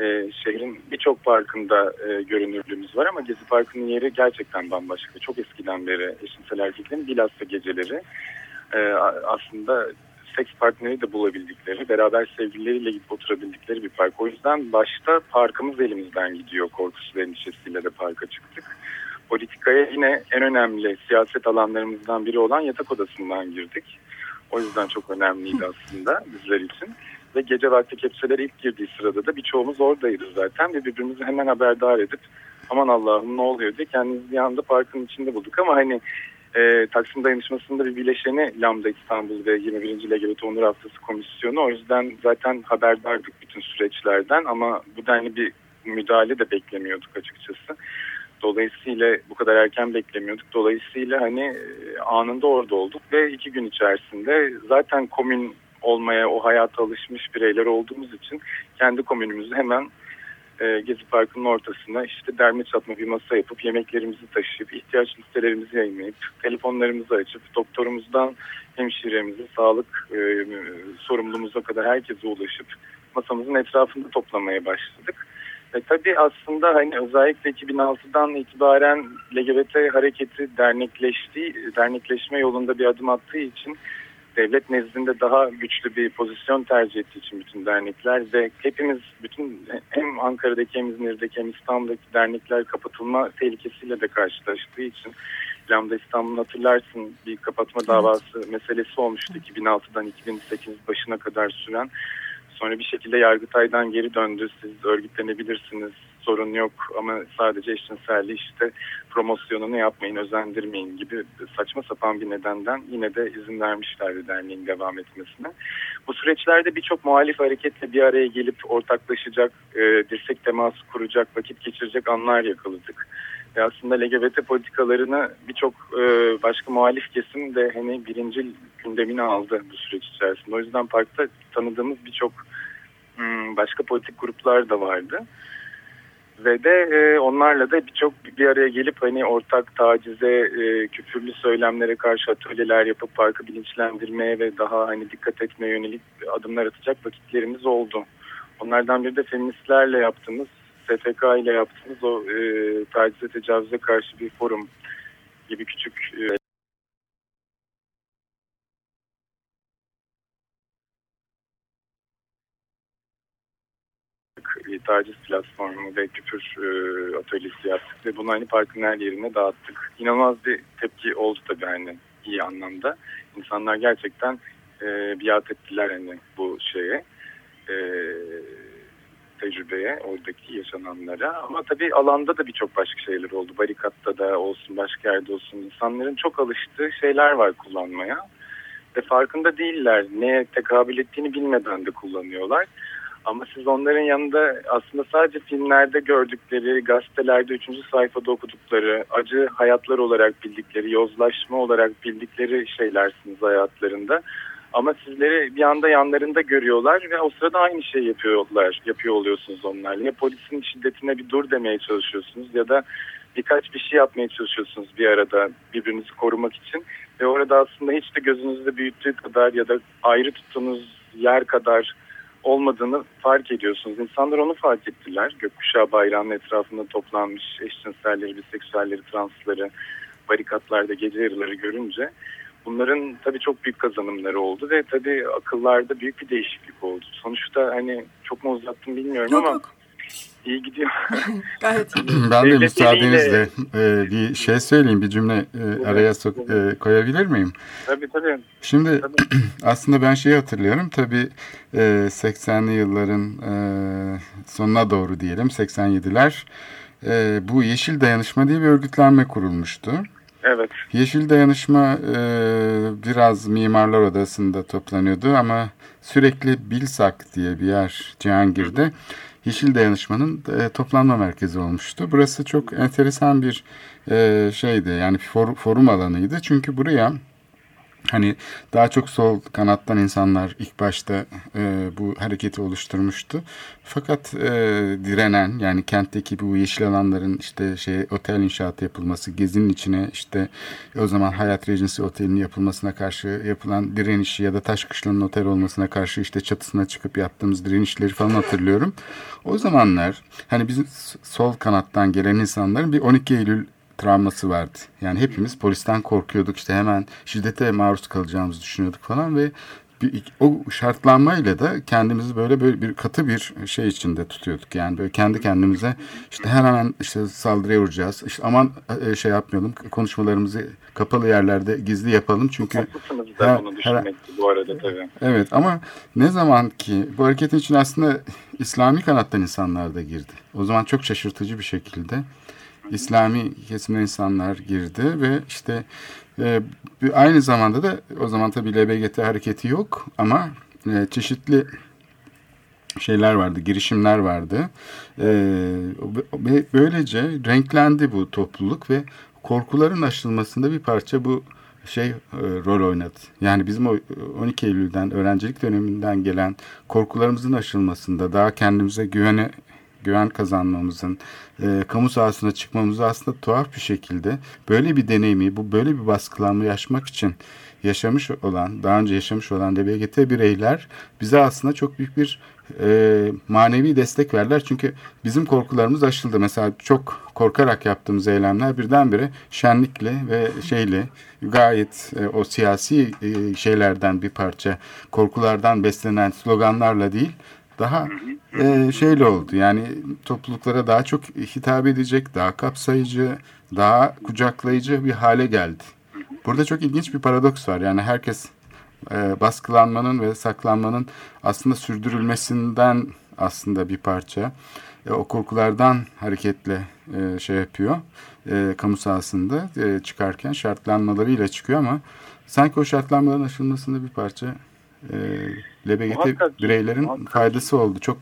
e, şehrin birçok parkında e, görünürlüğümüz var ama Gezi Parkı'nın yeri gerçekten bambaşka. Çok eskiden beri eşcinsel erkeklerin bilhassa geceleri e, aslında seks partneri de bulabildikleri, beraber sevgilileriyle gidip oturabildikleri bir park. O yüzden başta parkımız elimizden gidiyor korkusu ve endişesiyle de parka çıktık. Politikaya yine en önemli siyaset alanlarımızdan biri olan yatak odasından girdik. O yüzden çok önemliydi aslında bizler için. Ve gece vakti kepçeler ilk girdiği sırada da birçoğumuz oradaydı zaten ve birbirimizi hemen haberdar edip aman Allah'ım ne oluyor diye kendimizi bir anda parkın içinde bulduk. Ama hani e, Taksim Dayanışması'nda bir bileşeni Lambda İstanbul ve 21. LGBT Onur Haftası Komisyonu. O yüzden zaten haberdardık bütün süreçlerden ama bu denli bir müdahale de beklemiyorduk açıkçası. Dolayısıyla bu kadar erken beklemiyorduk. Dolayısıyla hani e, anında orada olduk ve iki gün içerisinde zaten komün olmaya, o hayata alışmış bireyler olduğumuz için kendi komünümüzü hemen e, Gezi Parkı'nın ortasına işte derme çatma bir masa yapıp yemeklerimizi taşıyıp ihtiyaç listelerimizi yayınlayıp telefonlarımızı açıp doktorumuzdan hemşiremize sağlık e, sorumluluğumuza kadar herkese ulaşıp masamızın etrafında toplamaya başladık. E, tabii aslında hani özellikle 2006'dan itibaren LGBT hareketi dernekleşti, dernekleşme yolunda bir adım attığı için devlet nezdinde daha güçlü bir pozisyon tercih ettiği için bütün dernekler ve hepimiz bütün hem Ankara'daki hem İzmir'deki hem İstanbul'daki dernekler kapatılma tehlikesiyle de karşılaştığı için Lambda İstanbul'un hatırlarsın bir kapatma davası meselesi olmuştu 2006'dan 2008 başına kadar süren. Sonra bir şekilde Yargıtay'dan geri döndü. Siz örgütlenebilirsiniz, sorun yok ama sadece eşcinselliği işte promosyonunu yapmayın, özendirmeyin gibi saçma sapan bir nedenden yine de izin vermişlerdi derneğin devam etmesine. Bu süreçlerde birçok muhalif hareketle bir araya gelip ortaklaşacak, e, dirsek teması kuracak, vakit geçirecek anlar yakaladık. Ve aslında LGBT politikalarını birçok e, başka muhalif kesim de hani birinci gündemine aldı bu süreç içerisinde. O yüzden parkta tanıdığımız birçok hmm, başka politik gruplar da vardı. Ve de e, onlarla da birçok bir araya gelip hani ortak tacize, e, küfürlü söylemlere karşı atölyeler yapıp parkı bilinçlendirmeye ve daha hani dikkat etmeye yönelik adımlar atacak vakitlerimiz oldu. Onlardan biri de feministlerle yaptığımız, STK ile yaptığımız o e, tacize tecavüze karşı bir forum gibi küçük e, taciz platformu ve küfür e, atölyesi yaptık ve bunu hani parkın her yerine dağıttık. İnanılmaz bir tepki oldu tabii hani iyi anlamda. İnsanlar gerçekten e, biat ettiler hani bu şeye e, tecrübeye, oradaki yaşananlara. Ama tabii alanda da birçok başka şeyler oldu. Barikatta da olsun, başka yerde olsun. İnsanların çok alıştığı şeyler var kullanmaya. Ve farkında değiller. Neye tekabül ettiğini bilmeden de kullanıyorlar. Ama siz onların yanında aslında sadece filmlerde gördükleri, gazetelerde üçüncü sayfada okudukları, acı hayatlar olarak bildikleri, yozlaşma olarak bildikleri şeylersiniz hayatlarında. Ama sizleri bir anda yanlarında görüyorlar ve o sırada aynı şey yapıyorlar, yapıyor oluyorsunuz onlarla. Ya polisin şiddetine bir dur demeye çalışıyorsunuz ya da birkaç bir şey yapmaya çalışıyorsunuz bir arada birbirinizi korumak için. Ve orada aslında hiç de gözünüzde büyüttüğü kadar ya da ayrı tuttuğunuz yer kadar olmadığını fark ediyorsunuz. İnsanlar onu fark ettiler. Gökkuşağı bayrağının etrafında toplanmış eşcinselleri, biseksüelleri, transları, barikatlarda gece yarıları görünce bunların tabii çok büyük kazanımları oldu ve tabii akıllarda büyük bir değişiklik oldu. Sonuçta hani çok mu uzattım bilmiyorum yok, ama yok. İyi gidiyor. Gayet iyi. Ben de müsaadenizle e, bir şey söyleyeyim, bir cümle e, araya sok, e, koyabilir miyim? tabii tabii. Şimdi Tabii. aslında ben şeyi hatırlıyorum. Tabii e, 80'li yılların e, sonuna doğru diyelim, 87'ler. E, bu Yeşil Dayanışma diye bir örgütlenme kurulmuştu. Evet. Yeşil Dayanışma e, biraz Mimarlar Odası'nda toplanıyordu ama sürekli Bilsak diye bir yer Cihangir'de Yeşil Dayanışma'nın e, toplanma merkezi olmuştu. Burası çok enteresan bir e, şeydi yani forum alanıydı çünkü buraya Hani daha çok sol kanattan insanlar ilk başta e, bu hareketi oluşturmuştu. Fakat e, direnen yani kentteki bu yeşil alanların işte şey otel inşaatı yapılması, gezinin içine işte o zaman Hayat Regency Oteli'nin yapılmasına karşı yapılan direnişi ya da Taşkışla'nın otel olmasına karşı işte çatısına çıkıp yaptığımız direnişleri falan hatırlıyorum. O zamanlar hani bizim sol kanattan gelen insanların bir 12 Eylül travması vardı. Yani hepimiz polisten korkuyorduk işte hemen şiddete maruz kalacağımızı düşünüyorduk falan ve bir, o şartlanmayla da kendimizi böyle böyle bir katı bir şey içinde tutuyorduk. Yani böyle kendi kendimize işte hemen işte saldırıya uğrayacağız. İşte aman e, şey yapmayalım konuşmalarımızı kapalı yerlerde gizli yapalım çünkü Haklısınız da her- bunu her- bu arada tabii. Evet ama ne zaman ki bu hareketin için aslında İslami kanattan insanlar da girdi. O zaman çok şaşırtıcı bir şekilde İslami kesimden insanlar girdi ve işte e, aynı zamanda da o zaman tabii LBGT hareketi yok ama e, çeşitli şeyler vardı, girişimler vardı. E, böylece renklendi bu topluluk ve korkuların aşılmasında bir parça bu şey e, rol oynadı. Yani bizim o 12 Eylül'den öğrencilik döneminden gelen korkularımızın aşılmasında daha kendimize güvene güven kazanmamızın, e, kamu sahasına çıkmamızı aslında tuhaf bir şekilde böyle bir deneyimi, bu böyle bir baskılanmayı yaşamak için yaşamış olan, daha önce yaşamış olan LBGT bireyler bize aslında çok büyük bir e, manevi destek verdiler. Çünkü bizim korkularımız aşıldı. Mesela çok korkarak yaptığımız eylemler birdenbire şenlikle ve şeyle gayet e, o siyasi e, şeylerden bir parça korkulardan beslenen sloganlarla değil daha e, şeyle oldu. Yani topluluklara daha çok hitap edecek, daha kapsayıcı, daha kucaklayıcı bir hale geldi. Burada çok ilginç bir paradoks var. Yani herkes e, baskılanmanın ve saklanmanın aslında sürdürülmesinden aslında bir parça. E, o korkulardan hareketle e, şey yapıyor. E, kamu sahasında e, çıkarken şartlanmalarıyla çıkıyor ama sanki o şartlanmaların aşılmasında bir parça e, Muhakkak ki, bireylerin muhakkak faydası oldu. Çok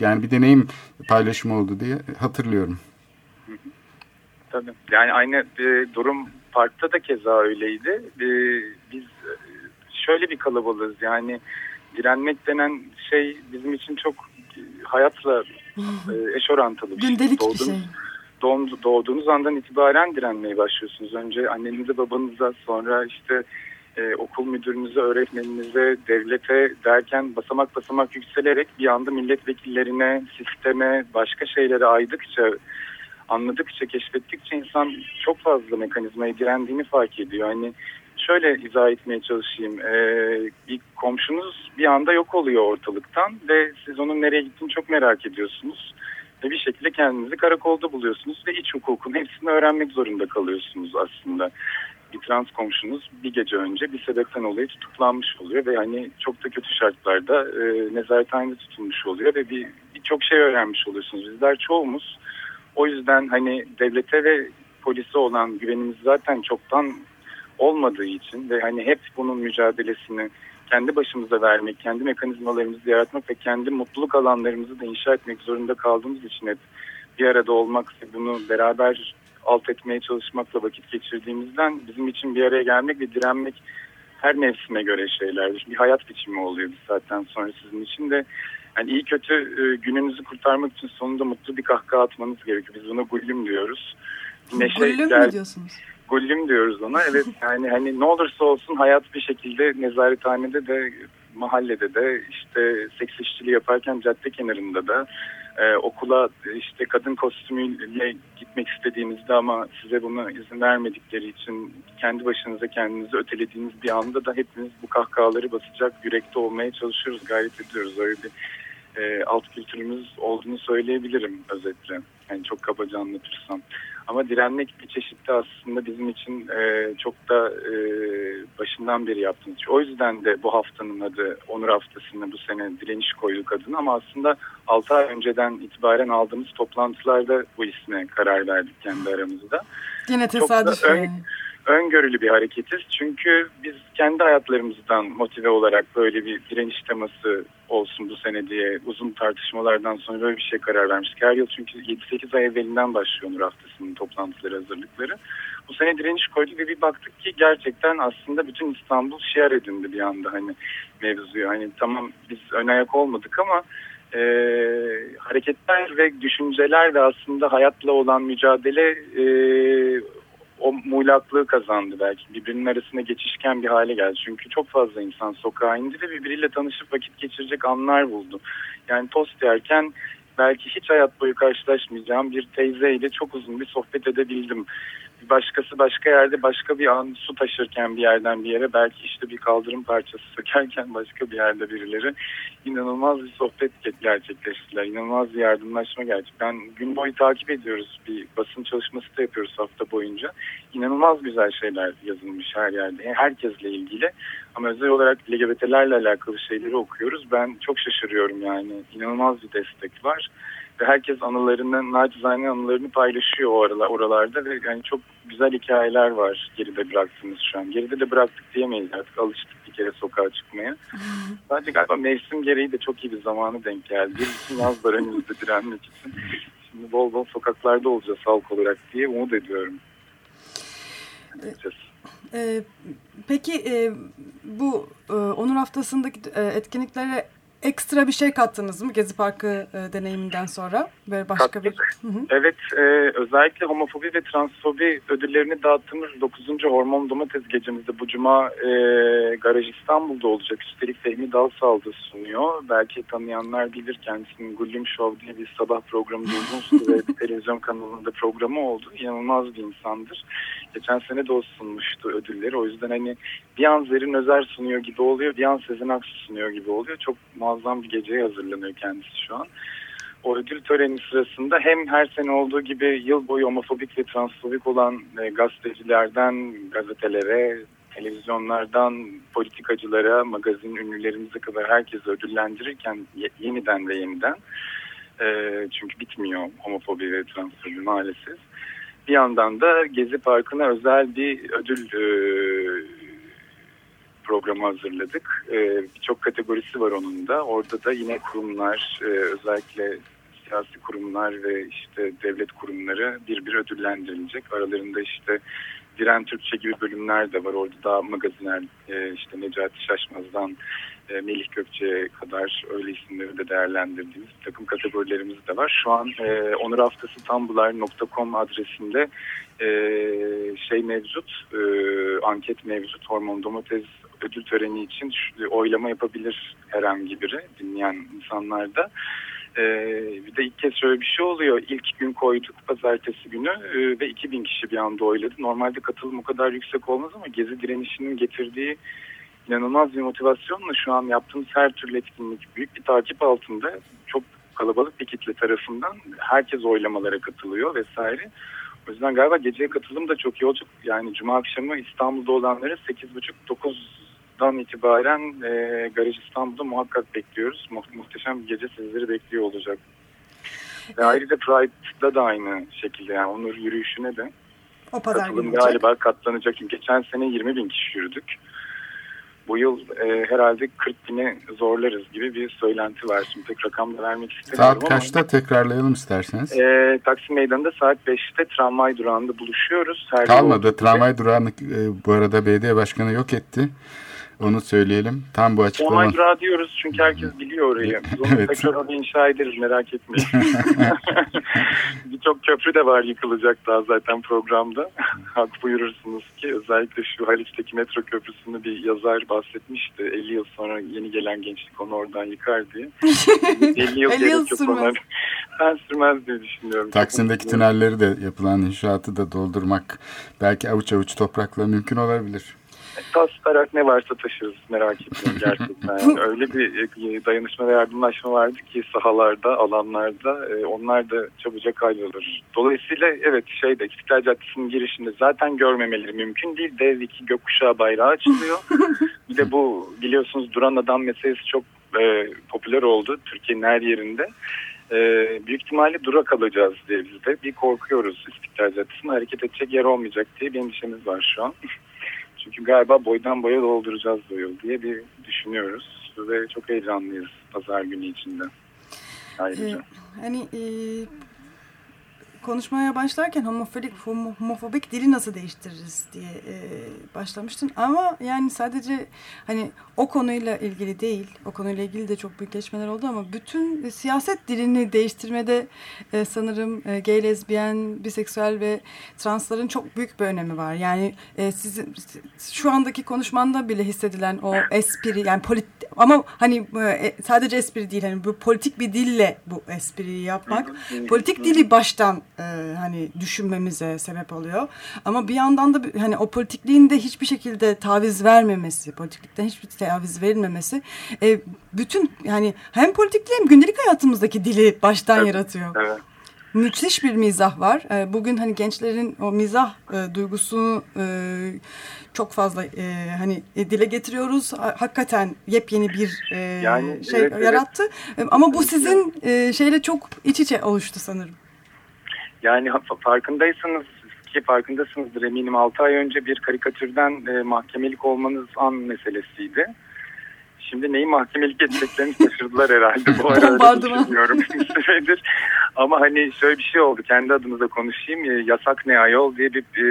yani bir deneyim paylaşımı oldu diye hatırlıyorum. Tabii. Yani aynı e, durum parkta da keza öyleydi. E, biz e, şöyle bir kalabalığız yani direnmek denen şey bizim için çok e, hayatla e, eş orantılı bir şey. Gündelik bir Doğduğunuz- şey. doğum- doğduğunuz andan itibaren direnmeye başlıyorsunuz. Önce annenize babanıza sonra işte e, okul müdürünüze, öğretmeninize, devlete derken basamak basamak yükselerek bir anda milletvekillerine, sisteme, başka şeylere aydıkça, anladıkça, keşfettikçe insan çok fazla mekanizmaya direndiğini fark ediyor. Hani şöyle izah etmeye çalışayım. Ee, bir komşunuz bir anda yok oluyor ortalıktan ve siz onun nereye gittiğini çok merak ediyorsunuz. Ve bir şekilde kendinizi karakolda buluyorsunuz ve iç hukukun hepsini öğrenmek zorunda kalıyorsunuz aslında. Bir trans komşunuz bir gece önce bir sebepten dolayı tutuklanmış oluyor ve hani çok da kötü şartlarda e, nezarethanede tutulmuş oluyor ve bir birçok şey öğrenmiş oluyorsunuz. Bizler çoğumuz o yüzden hani devlete ve polise olan güvenimiz zaten çoktan olmadığı için ve hani hep bunun mücadelesini kendi başımıza vermek, kendi mekanizmalarımızı yaratmak ve kendi mutluluk alanlarımızı da inşa etmek zorunda kaldığımız için hep bir arada olmak ve bunu beraber alt etmeye çalışmakla vakit geçirdiğimizden bizim için bir araya gelmek ve direnmek her mevsime göre şeyler. Bir hayat biçimi oluyor bir saatten sonra sizin için de. Yani iyi kötü e, gününüzü kurtarmak için sonunda mutlu bir kahkaha atmanız gerekiyor. Biz buna gullüm diyoruz. Neşe Gullüm gel- mü diyorsunuz? Gullüm diyoruz ona. Evet yani hani ne olursa olsun hayat bir şekilde nezarethanede de mahallede de işte seks işçiliği yaparken cadde kenarında da e, okula işte kadın kostümüyle gitmek istediğinizde ama size buna izin vermedikleri için kendi başınıza kendinizi ötelediğiniz bir anda da hepimiz bu kahkahaları basacak yürekte olmaya çalışıyoruz, gayret ediyoruz. Öyle bir e, alt kültürümüz olduğunu söyleyebilirim özetle. Yani çok kabaca anlatırsam. Ama direnmek bir çeşitte aslında bizim için e, çok da e, başından beri yaptığımız. O yüzden de bu haftanın adı Onur Haftası'nda bu sene direniş koyduk adını. Ama aslında 6 ay önceden itibaren aldığımız toplantılarda bu isme karar verdik kendi aramızda. Yine Çok da tesadüf ön-. Öngörülü bir hareketiz. Çünkü biz kendi hayatlarımızdan motive olarak böyle bir direniş teması olsun bu sene diye uzun tartışmalardan sonra böyle bir şey karar vermiştik. Her yıl çünkü 7-8 ay evvelinden başlıyor Onur Haftası'nın toplantıları hazırlıkları. Bu sene direniş koyduk ve bir baktık ki gerçekten aslında bütün İstanbul şiar edindi bir anda hani mevzuyu. Hani tamam biz ön ayak olmadık ama e, hareketler ve düşünceler de aslında hayatla olan mücadele e, o muğlaklığı kazandı belki. Birbirinin arasında geçişken bir hale geldi. Çünkü çok fazla insan sokağa indi ve birbiriyle tanışıp vakit geçirecek anlar buldu. Yani tost yerken belki hiç hayat boyu karşılaşmayacağım bir teyzeyle çok uzun bir sohbet edebildim. Başkası başka yerde başka bir an su taşırken bir yerden bir yere belki işte bir kaldırım parçası sökerken başka bir yerde birileri inanılmaz bir sohbet gerçekleştiler. İnanılmaz bir yardımlaşma gerçek. Ben gün boyu takip ediyoruz. Bir basın çalışması da yapıyoruz hafta boyunca. İnanılmaz güzel şeyler yazılmış her yerde. Herkesle ilgili. Ama özel olarak LGBT'lerle alakalı şeyleri okuyoruz. Ben çok şaşırıyorum yani. İnanılmaz bir destek var. Herkes anılarını, naçizane anılarını paylaşıyor o aralar, oralarda ve yani çok güzel hikayeler var geride bıraktığımız şu an. Geride de bıraktık diyemeyiz artık. Alıştık bir kere sokağa çıkmaya. Sadece galiba mevsim gereği de çok iyi bir zamanı denk geldi. Bütün yaz var önümüzde direnmek için. Şimdi bol bol sokaklarda olacağız halk olarak diye umut ediyorum. Açıkçası. Ee, peki e, bu e, Onur Haftası'ndaki e, etkinliklere ekstra bir şey kattınız mı Gezi Parkı e, deneyiminden sonra? Böyle başka bir... Kattık. Hı hı. Evet, e, özellikle homofobi ve transfobi ödüllerini dağıttığımız 9. Hormon Domates gecemizde bu cuma e, Garaj İstanbul'da olacak. Üstelik Fehmi Dalsal'da sunuyor. Belki tanıyanlar bilir kendisinin Gullüm Show diye bir sabah programı uzun süre televizyon kanalında programı oldu. İnanılmaz bir insandır. Geçen sene de o sunmuştu ödülleri. O yüzden hani bir an Zerrin Özer sunuyor gibi oluyor, bir an Sezen Aksu sunuyor gibi oluyor. Çok muazzam bir geceye hazırlanıyor kendisi şu an o ödül töreni sırasında hem her sene olduğu gibi yıl boyu homofobik ve transfobik olan e, gazetecilerden gazetelere, televizyonlardan politikacılara, magazin ünlülerimize kadar herkesi ödüllendirirken ye- yeniden ve yeniden e, çünkü bitmiyor homofobi ve transfobi maalesef. Bir yandan da Gezi Parkı'na özel bir ödül e, programı hazırladık. Ee, Birçok kategorisi var onun da. Orada da yine kurumlar, e, özellikle siyasi kurumlar ve işte devlet kurumları bir bir ödüllendirilecek. Aralarında işte Diren Türkçe gibi bölümler de var. Orada daha magazinel e, işte Necati Şaşmaz'dan e, Melih Gökçe'ye kadar öyle isimleri de değerlendirdiğimiz takım kategorilerimiz de var. Şu an e, onurhaftası.tumblr.com adresinde e, şey mevcut, e, anket mevcut. Hormon domates ödül töreni için e, oylama yapabilir herhangi biri dinleyen insanlarda. Ee, bir de ilk kez şöyle bir şey oluyor. İlk gün koyduk pazartesi günü e, ve 2000 kişi bir anda oyladı. Normalde katılım o kadar yüksek olmaz ama gezi direnişinin getirdiği inanılmaz bir motivasyonla şu an yaptığımız her türlü etkinlik büyük bir takip altında. Çok kalabalık bir kitle tarafından herkes oylamalara katılıyor vesaire. O yüzden galiba geceye katılım da çok iyi olacak. Yani cuma akşamı İstanbul'da olanlara 8.30-9 Şam'dan itibaren e, Garaj İstanbul'u muhakkak bekliyoruz. Mu muhteşem bir gece sizleri bekliyor olacak. Ve evet. ayrıca Pride'da da aynı şekilde yani onur yürüyüşüne de o pazar katılım galiba katlanacak. Geçen sene 20 bin kişi yürüdük. Bu yıl e, herhalde 40 bini zorlarız gibi bir söylenti var. Şimdi tek rakam da vermek istemiyorum Saat kaçta ama, tekrarlayalım isterseniz? E, Taksim Meydanı'nda saat 5'te tramvay durağında buluşuyoruz. Her Kalmadı. Tramvay durağını e, bu arada belediye başkanı yok etti. Onu söyleyelim. Tam bu açıklama. Tramvay durağı diyoruz çünkü herkes biliyor orayı. Biz onu Evet. tekrar oraya inşa ederiz merak etmeyin. Birçok köprü de var yıkılacak daha zaten programda. Hak buyurursunuz ki özellikle şu Haliç'teki metro köprüsünü bir yazar bahsetmişti. 50 yıl sonra yeni gelen gençlik onu oradan yıkar diye. 50 yıl 50 gerek yıl sürmez. ona. Ben sürmez diye düşünüyorum. Taksim'deki tünelleri de yapılan inşaatı da doldurmak belki avuç avuç toprakla mümkün olabilir. Tas tarak ne varsa taşırız merak etmeyin gerçekten. Yani öyle bir e, dayanışma ve yardımlaşma vardı ki sahalarda, alanlarda e, onlar da çabucak hallolur. Dolayısıyla evet şeyde İstiklal Caddesi'nin girişinde zaten görmemeleri mümkün değil. Dev iki gökkuşağı bayrağı açılıyor. bir de bu biliyorsunuz duran adam meselesi çok e, popüler oldu Türkiye'nin her yerinde. E, büyük ihtimalle dura kalacağız diye biz de bir korkuyoruz İstiklal Caddesi'nin hareket edecek yer olmayacak diye bir endişemiz var şu an. Çünkü galiba boydan boya dolduracağız bu yıl diye bir düşünüyoruz ve çok heyecanlıyız pazar günü içinde. Ayrıca. Ee, hani e, konuşmaya başlarken homofobik homo- homofobik dili nasıl değiştiririz diye e, başlamıştın ama yani sadece hani o konuyla ilgili değil o konuyla ilgili de çok büyük gelişmeler oldu ama bütün e, siyaset dilini değiştirmede e, sanırım e, gay, lezbiyen, biseksüel ve transların çok büyük bir önemi var. Yani e, sizin şu andaki konuşmanda bile hissedilen o espri yani polit ama hani e, sadece espri değil hani bu politik bir dille bu espriyi yapmak politik dili baştan e, hani düşünmemize sebep oluyor. Ama bir yandan da hani o politikliğin de hiçbir şekilde taviz vermemesi, politiklikten hiçbir taviz verilmemesi e, bütün yani hem politikliği hem gündelik hayatımızdaki dili baştan yaratıyor. Evet. Müthiş bir mizah var. E, Bugün hani gençlerin o mizah e, duygusunu e, çok fazla e, hani e, dile getiriyoruz. Ha- Hakikaten yepyeni bir e, Yani, şey evet, evet. yarattı. E, Ama bu sizin e, şeyle çok iç içe oluştu sanırım. Yani farkındaysanız ki farkındasınızdır eminim 6 ay önce bir karikatürden e, mahkemelik olmanız an meselesiydi. Şimdi neyi mahkemelik edeceklerini şaşırdılar herhalde. Bu ara öyle Bombardıman. düşünüyorum süredir. Ama hani şöyle bir şey oldu. Kendi adınıza konuşayım. E, Yasak ne ayol diye bir e,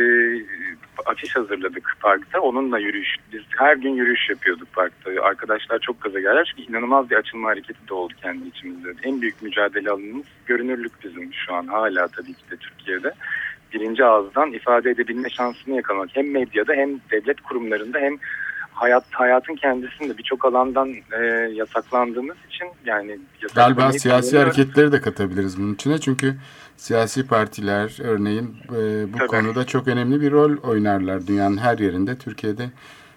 afiş hazırladık parkta. Onunla yürüyüş. Biz her gün yürüyüş yapıyorduk parkta. Arkadaşlar çok gaza geldiler. Çünkü inanılmaz bir açılma hareketi de oldu kendi içimizde. En büyük mücadele alanımız görünürlük bizim şu an. Hala tabii ki de Türkiye'de. Birinci ağızdan ifade edebilme şansını yakalamak. Hem medyada hem devlet kurumlarında hem hayat hayatın kendisinde birçok alandan e, yasaklandığımız için yani Galiba siyasi hareketleri de katabiliriz bunun içine. Çünkü siyasi partiler örneğin e, bu Tabii. konuda çok önemli bir rol oynarlar dünyanın her yerinde. Türkiye'de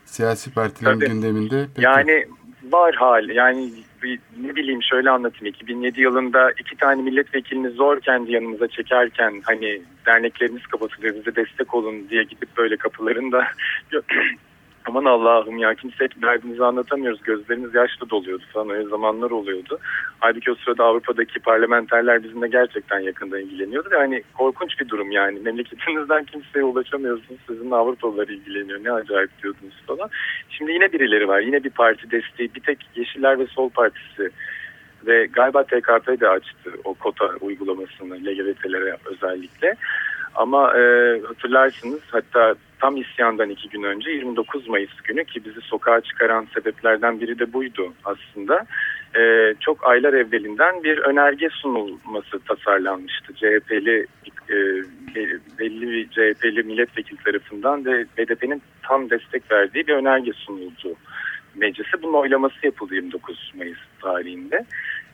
siyasi partilerin Tabii. gündeminde pek Yani var hal yani bir- ne bileyim şöyle anlatayım 2007 yılında iki tane milletvekilini zor kendi yanımıza çekerken hani dernekleriniz kapatılıyor bize destek olun diye gidip böyle kapılarında aman Allah'ım ya kimse hep anlatamıyoruz gözlerimiz yaşlı doluyordu falan öyle zamanlar oluyordu. Halbuki o sırada Avrupa'daki parlamenterler bizimle gerçekten yakından ilgileniyordu ve hani korkunç bir durum yani memleketinizden kimseye ulaşamıyorsunuz sizinle Avrupalılar ilgileniyor ne acayip diyordunuz falan. Şimdi yine birileri var yine bir parti desteği bir tek Yeşiller ve Sol Partisi ve galiba TKP de açtı o kota uygulamasını LGBT'lere özellikle. Ama e, hatırlarsınız hatta tam isyandan iki gün önce 29 Mayıs günü ki bizi sokağa çıkaran sebeplerden biri de buydu aslında. E, çok aylar evvelinden bir önerge sunulması tasarlanmıştı. CHP'li e, belli bir CHP'li milletvekili tarafından ve BDP'nin tam destek verdiği bir önerge sunuldu meclise. Bunun oylaması yapıldı 29 Mayıs tarihinde.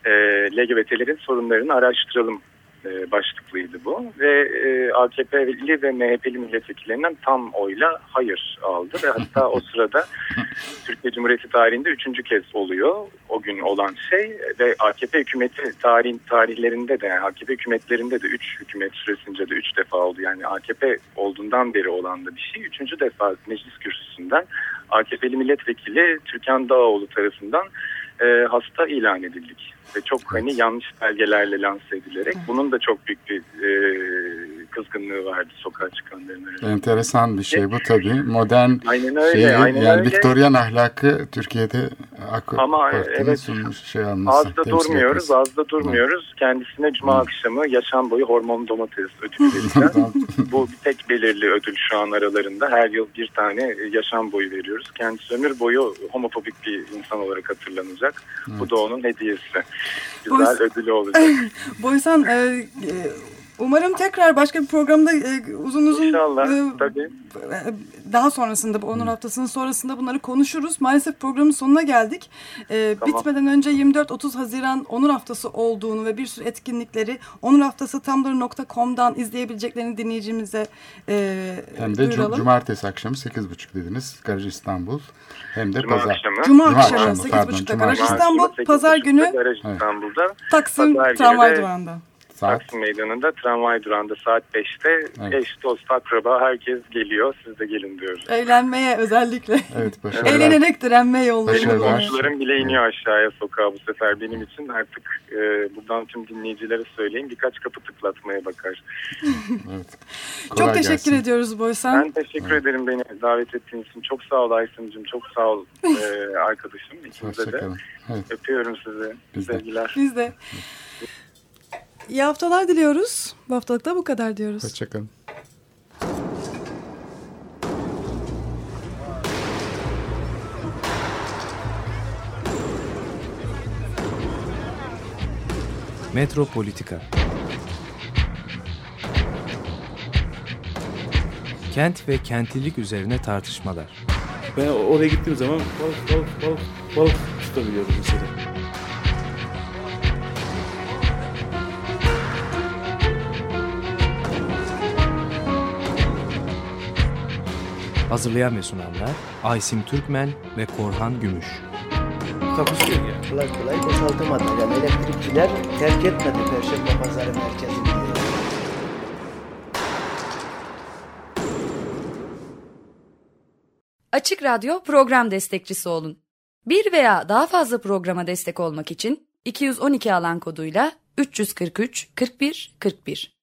E, LGBT'lerin sorunlarını araştıralım e, başlıklıydı bu. Ve e, AKP'li ve MHP'li milletvekillerinden tam oyla hayır aldı. Ve hatta o sırada Türkiye Cumhuriyeti tarihinde üçüncü kez oluyor o gün olan şey. Ve AKP hükümeti tarihin tarihlerinde de yani AKP hükümetlerinde de üç hükümet süresince de üç defa oldu. Yani AKP olduğundan beri olan da bir şey. Üçüncü defa meclis kürsüsünden AKP'li milletvekili Türkan Dağoğlu tarafından e, hasta ilan edildik. Ve çok hani yanlış belgelerle lanse edilerek. Bunun da çok büyük bir e, kızgınlığı vardı sokağa çıkanların arasında. enteresan bir şey bu tabii. Modern Aynen öyle, şeyi, aynen yani öyle. Viktoryan ahlakı Türkiye'de AK Ama, Parti'nin evet, sunmuş şey alması. Az da durmuyoruz, etmesi. az da durmuyoruz. Kendisine cuma akşamı yaşam boyu hormon domates ödülü. Bu tek belirli ödül şu an aralarında. Her yıl bir tane yaşam boyu veriyoruz. Kendisi ömür boyu homofobik bir insan olarak hatırlanacak. Bu da onun hediyesi. Güzel Boys- ödülü olacak. Boysan e, e, Umarım tekrar başka bir programda e, uzun uzun İnşallah e, tabii. daha sonrasında bu Onur Haftası'nın sonrasında bunları konuşuruz. Maalesef programın sonuna geldik. Ee, Tamam. Bitmeden önce 24-30 Haziran Onur Haftası olduğunu ve bir sürü etkinlikleri Onur Haftası Tumblr.com'dan izleyebileceklerini dinleyicimize e, Hem de duyuralım. cumartesi akşamı 8.30 dediniz. Garaj İstanbul. Hem de Cuma pazar. akşamı. Cuma, Cuma akşamı akşamı, pardon, 8.30'da Cuma Garaj. İstanbul, Pazar 8.30'da günü Garaj. İstanbul'da. Taksim Tramvay Durağı'nda. Saat. Taksim Meydanı'nda tramvay durağında saat 5'te Evet. eş, dost, akraba herkes geliyor. Siz de gelin diyoruz. Eğlenmeye özellikle. Evet başarılar. Eğlenerek direnme yolları. Benim Başarılar. komşularım bile iniyor aşağıya sokağa bu sefer benim için. Artık e, buradan tüm dinleyicilere söyleyeyim birkaç kapı tıklatmaya bakar. Evet. Çok teşekkür gelsin. ediyoruz Boysan. Ben teşekkür ederim beni davet ettiğiniz için. Çok sağ ol Aysun'cum. Çok sağ ol e, arkadaşım. İkinize de. Evet. Öpüyorum sizi. Biz de. Sevgiler. Biz de. İyi haftalar diliyoruz. Bu haftalık da bu kadar diyoruz. Hoşçakalın. Metropolitika Kent ve kentlilik üzerine tartışmalar. Ben oraya gittiğim zaman balık balık balık balık tutabiliyorum mesela. Hazırlayan ve sunanlar Aysim Türkmen ve Korhan Gümüş. Takusuyor yani. Kolay kolay boşaltamadı. Yani elektrikçiler terk etmedi Perşembe Pazarı merkezini. Açık Radyo program destekçisi olun. Bir veya daha fazla programa destek olmak için 212 alan koduyla 343 41 41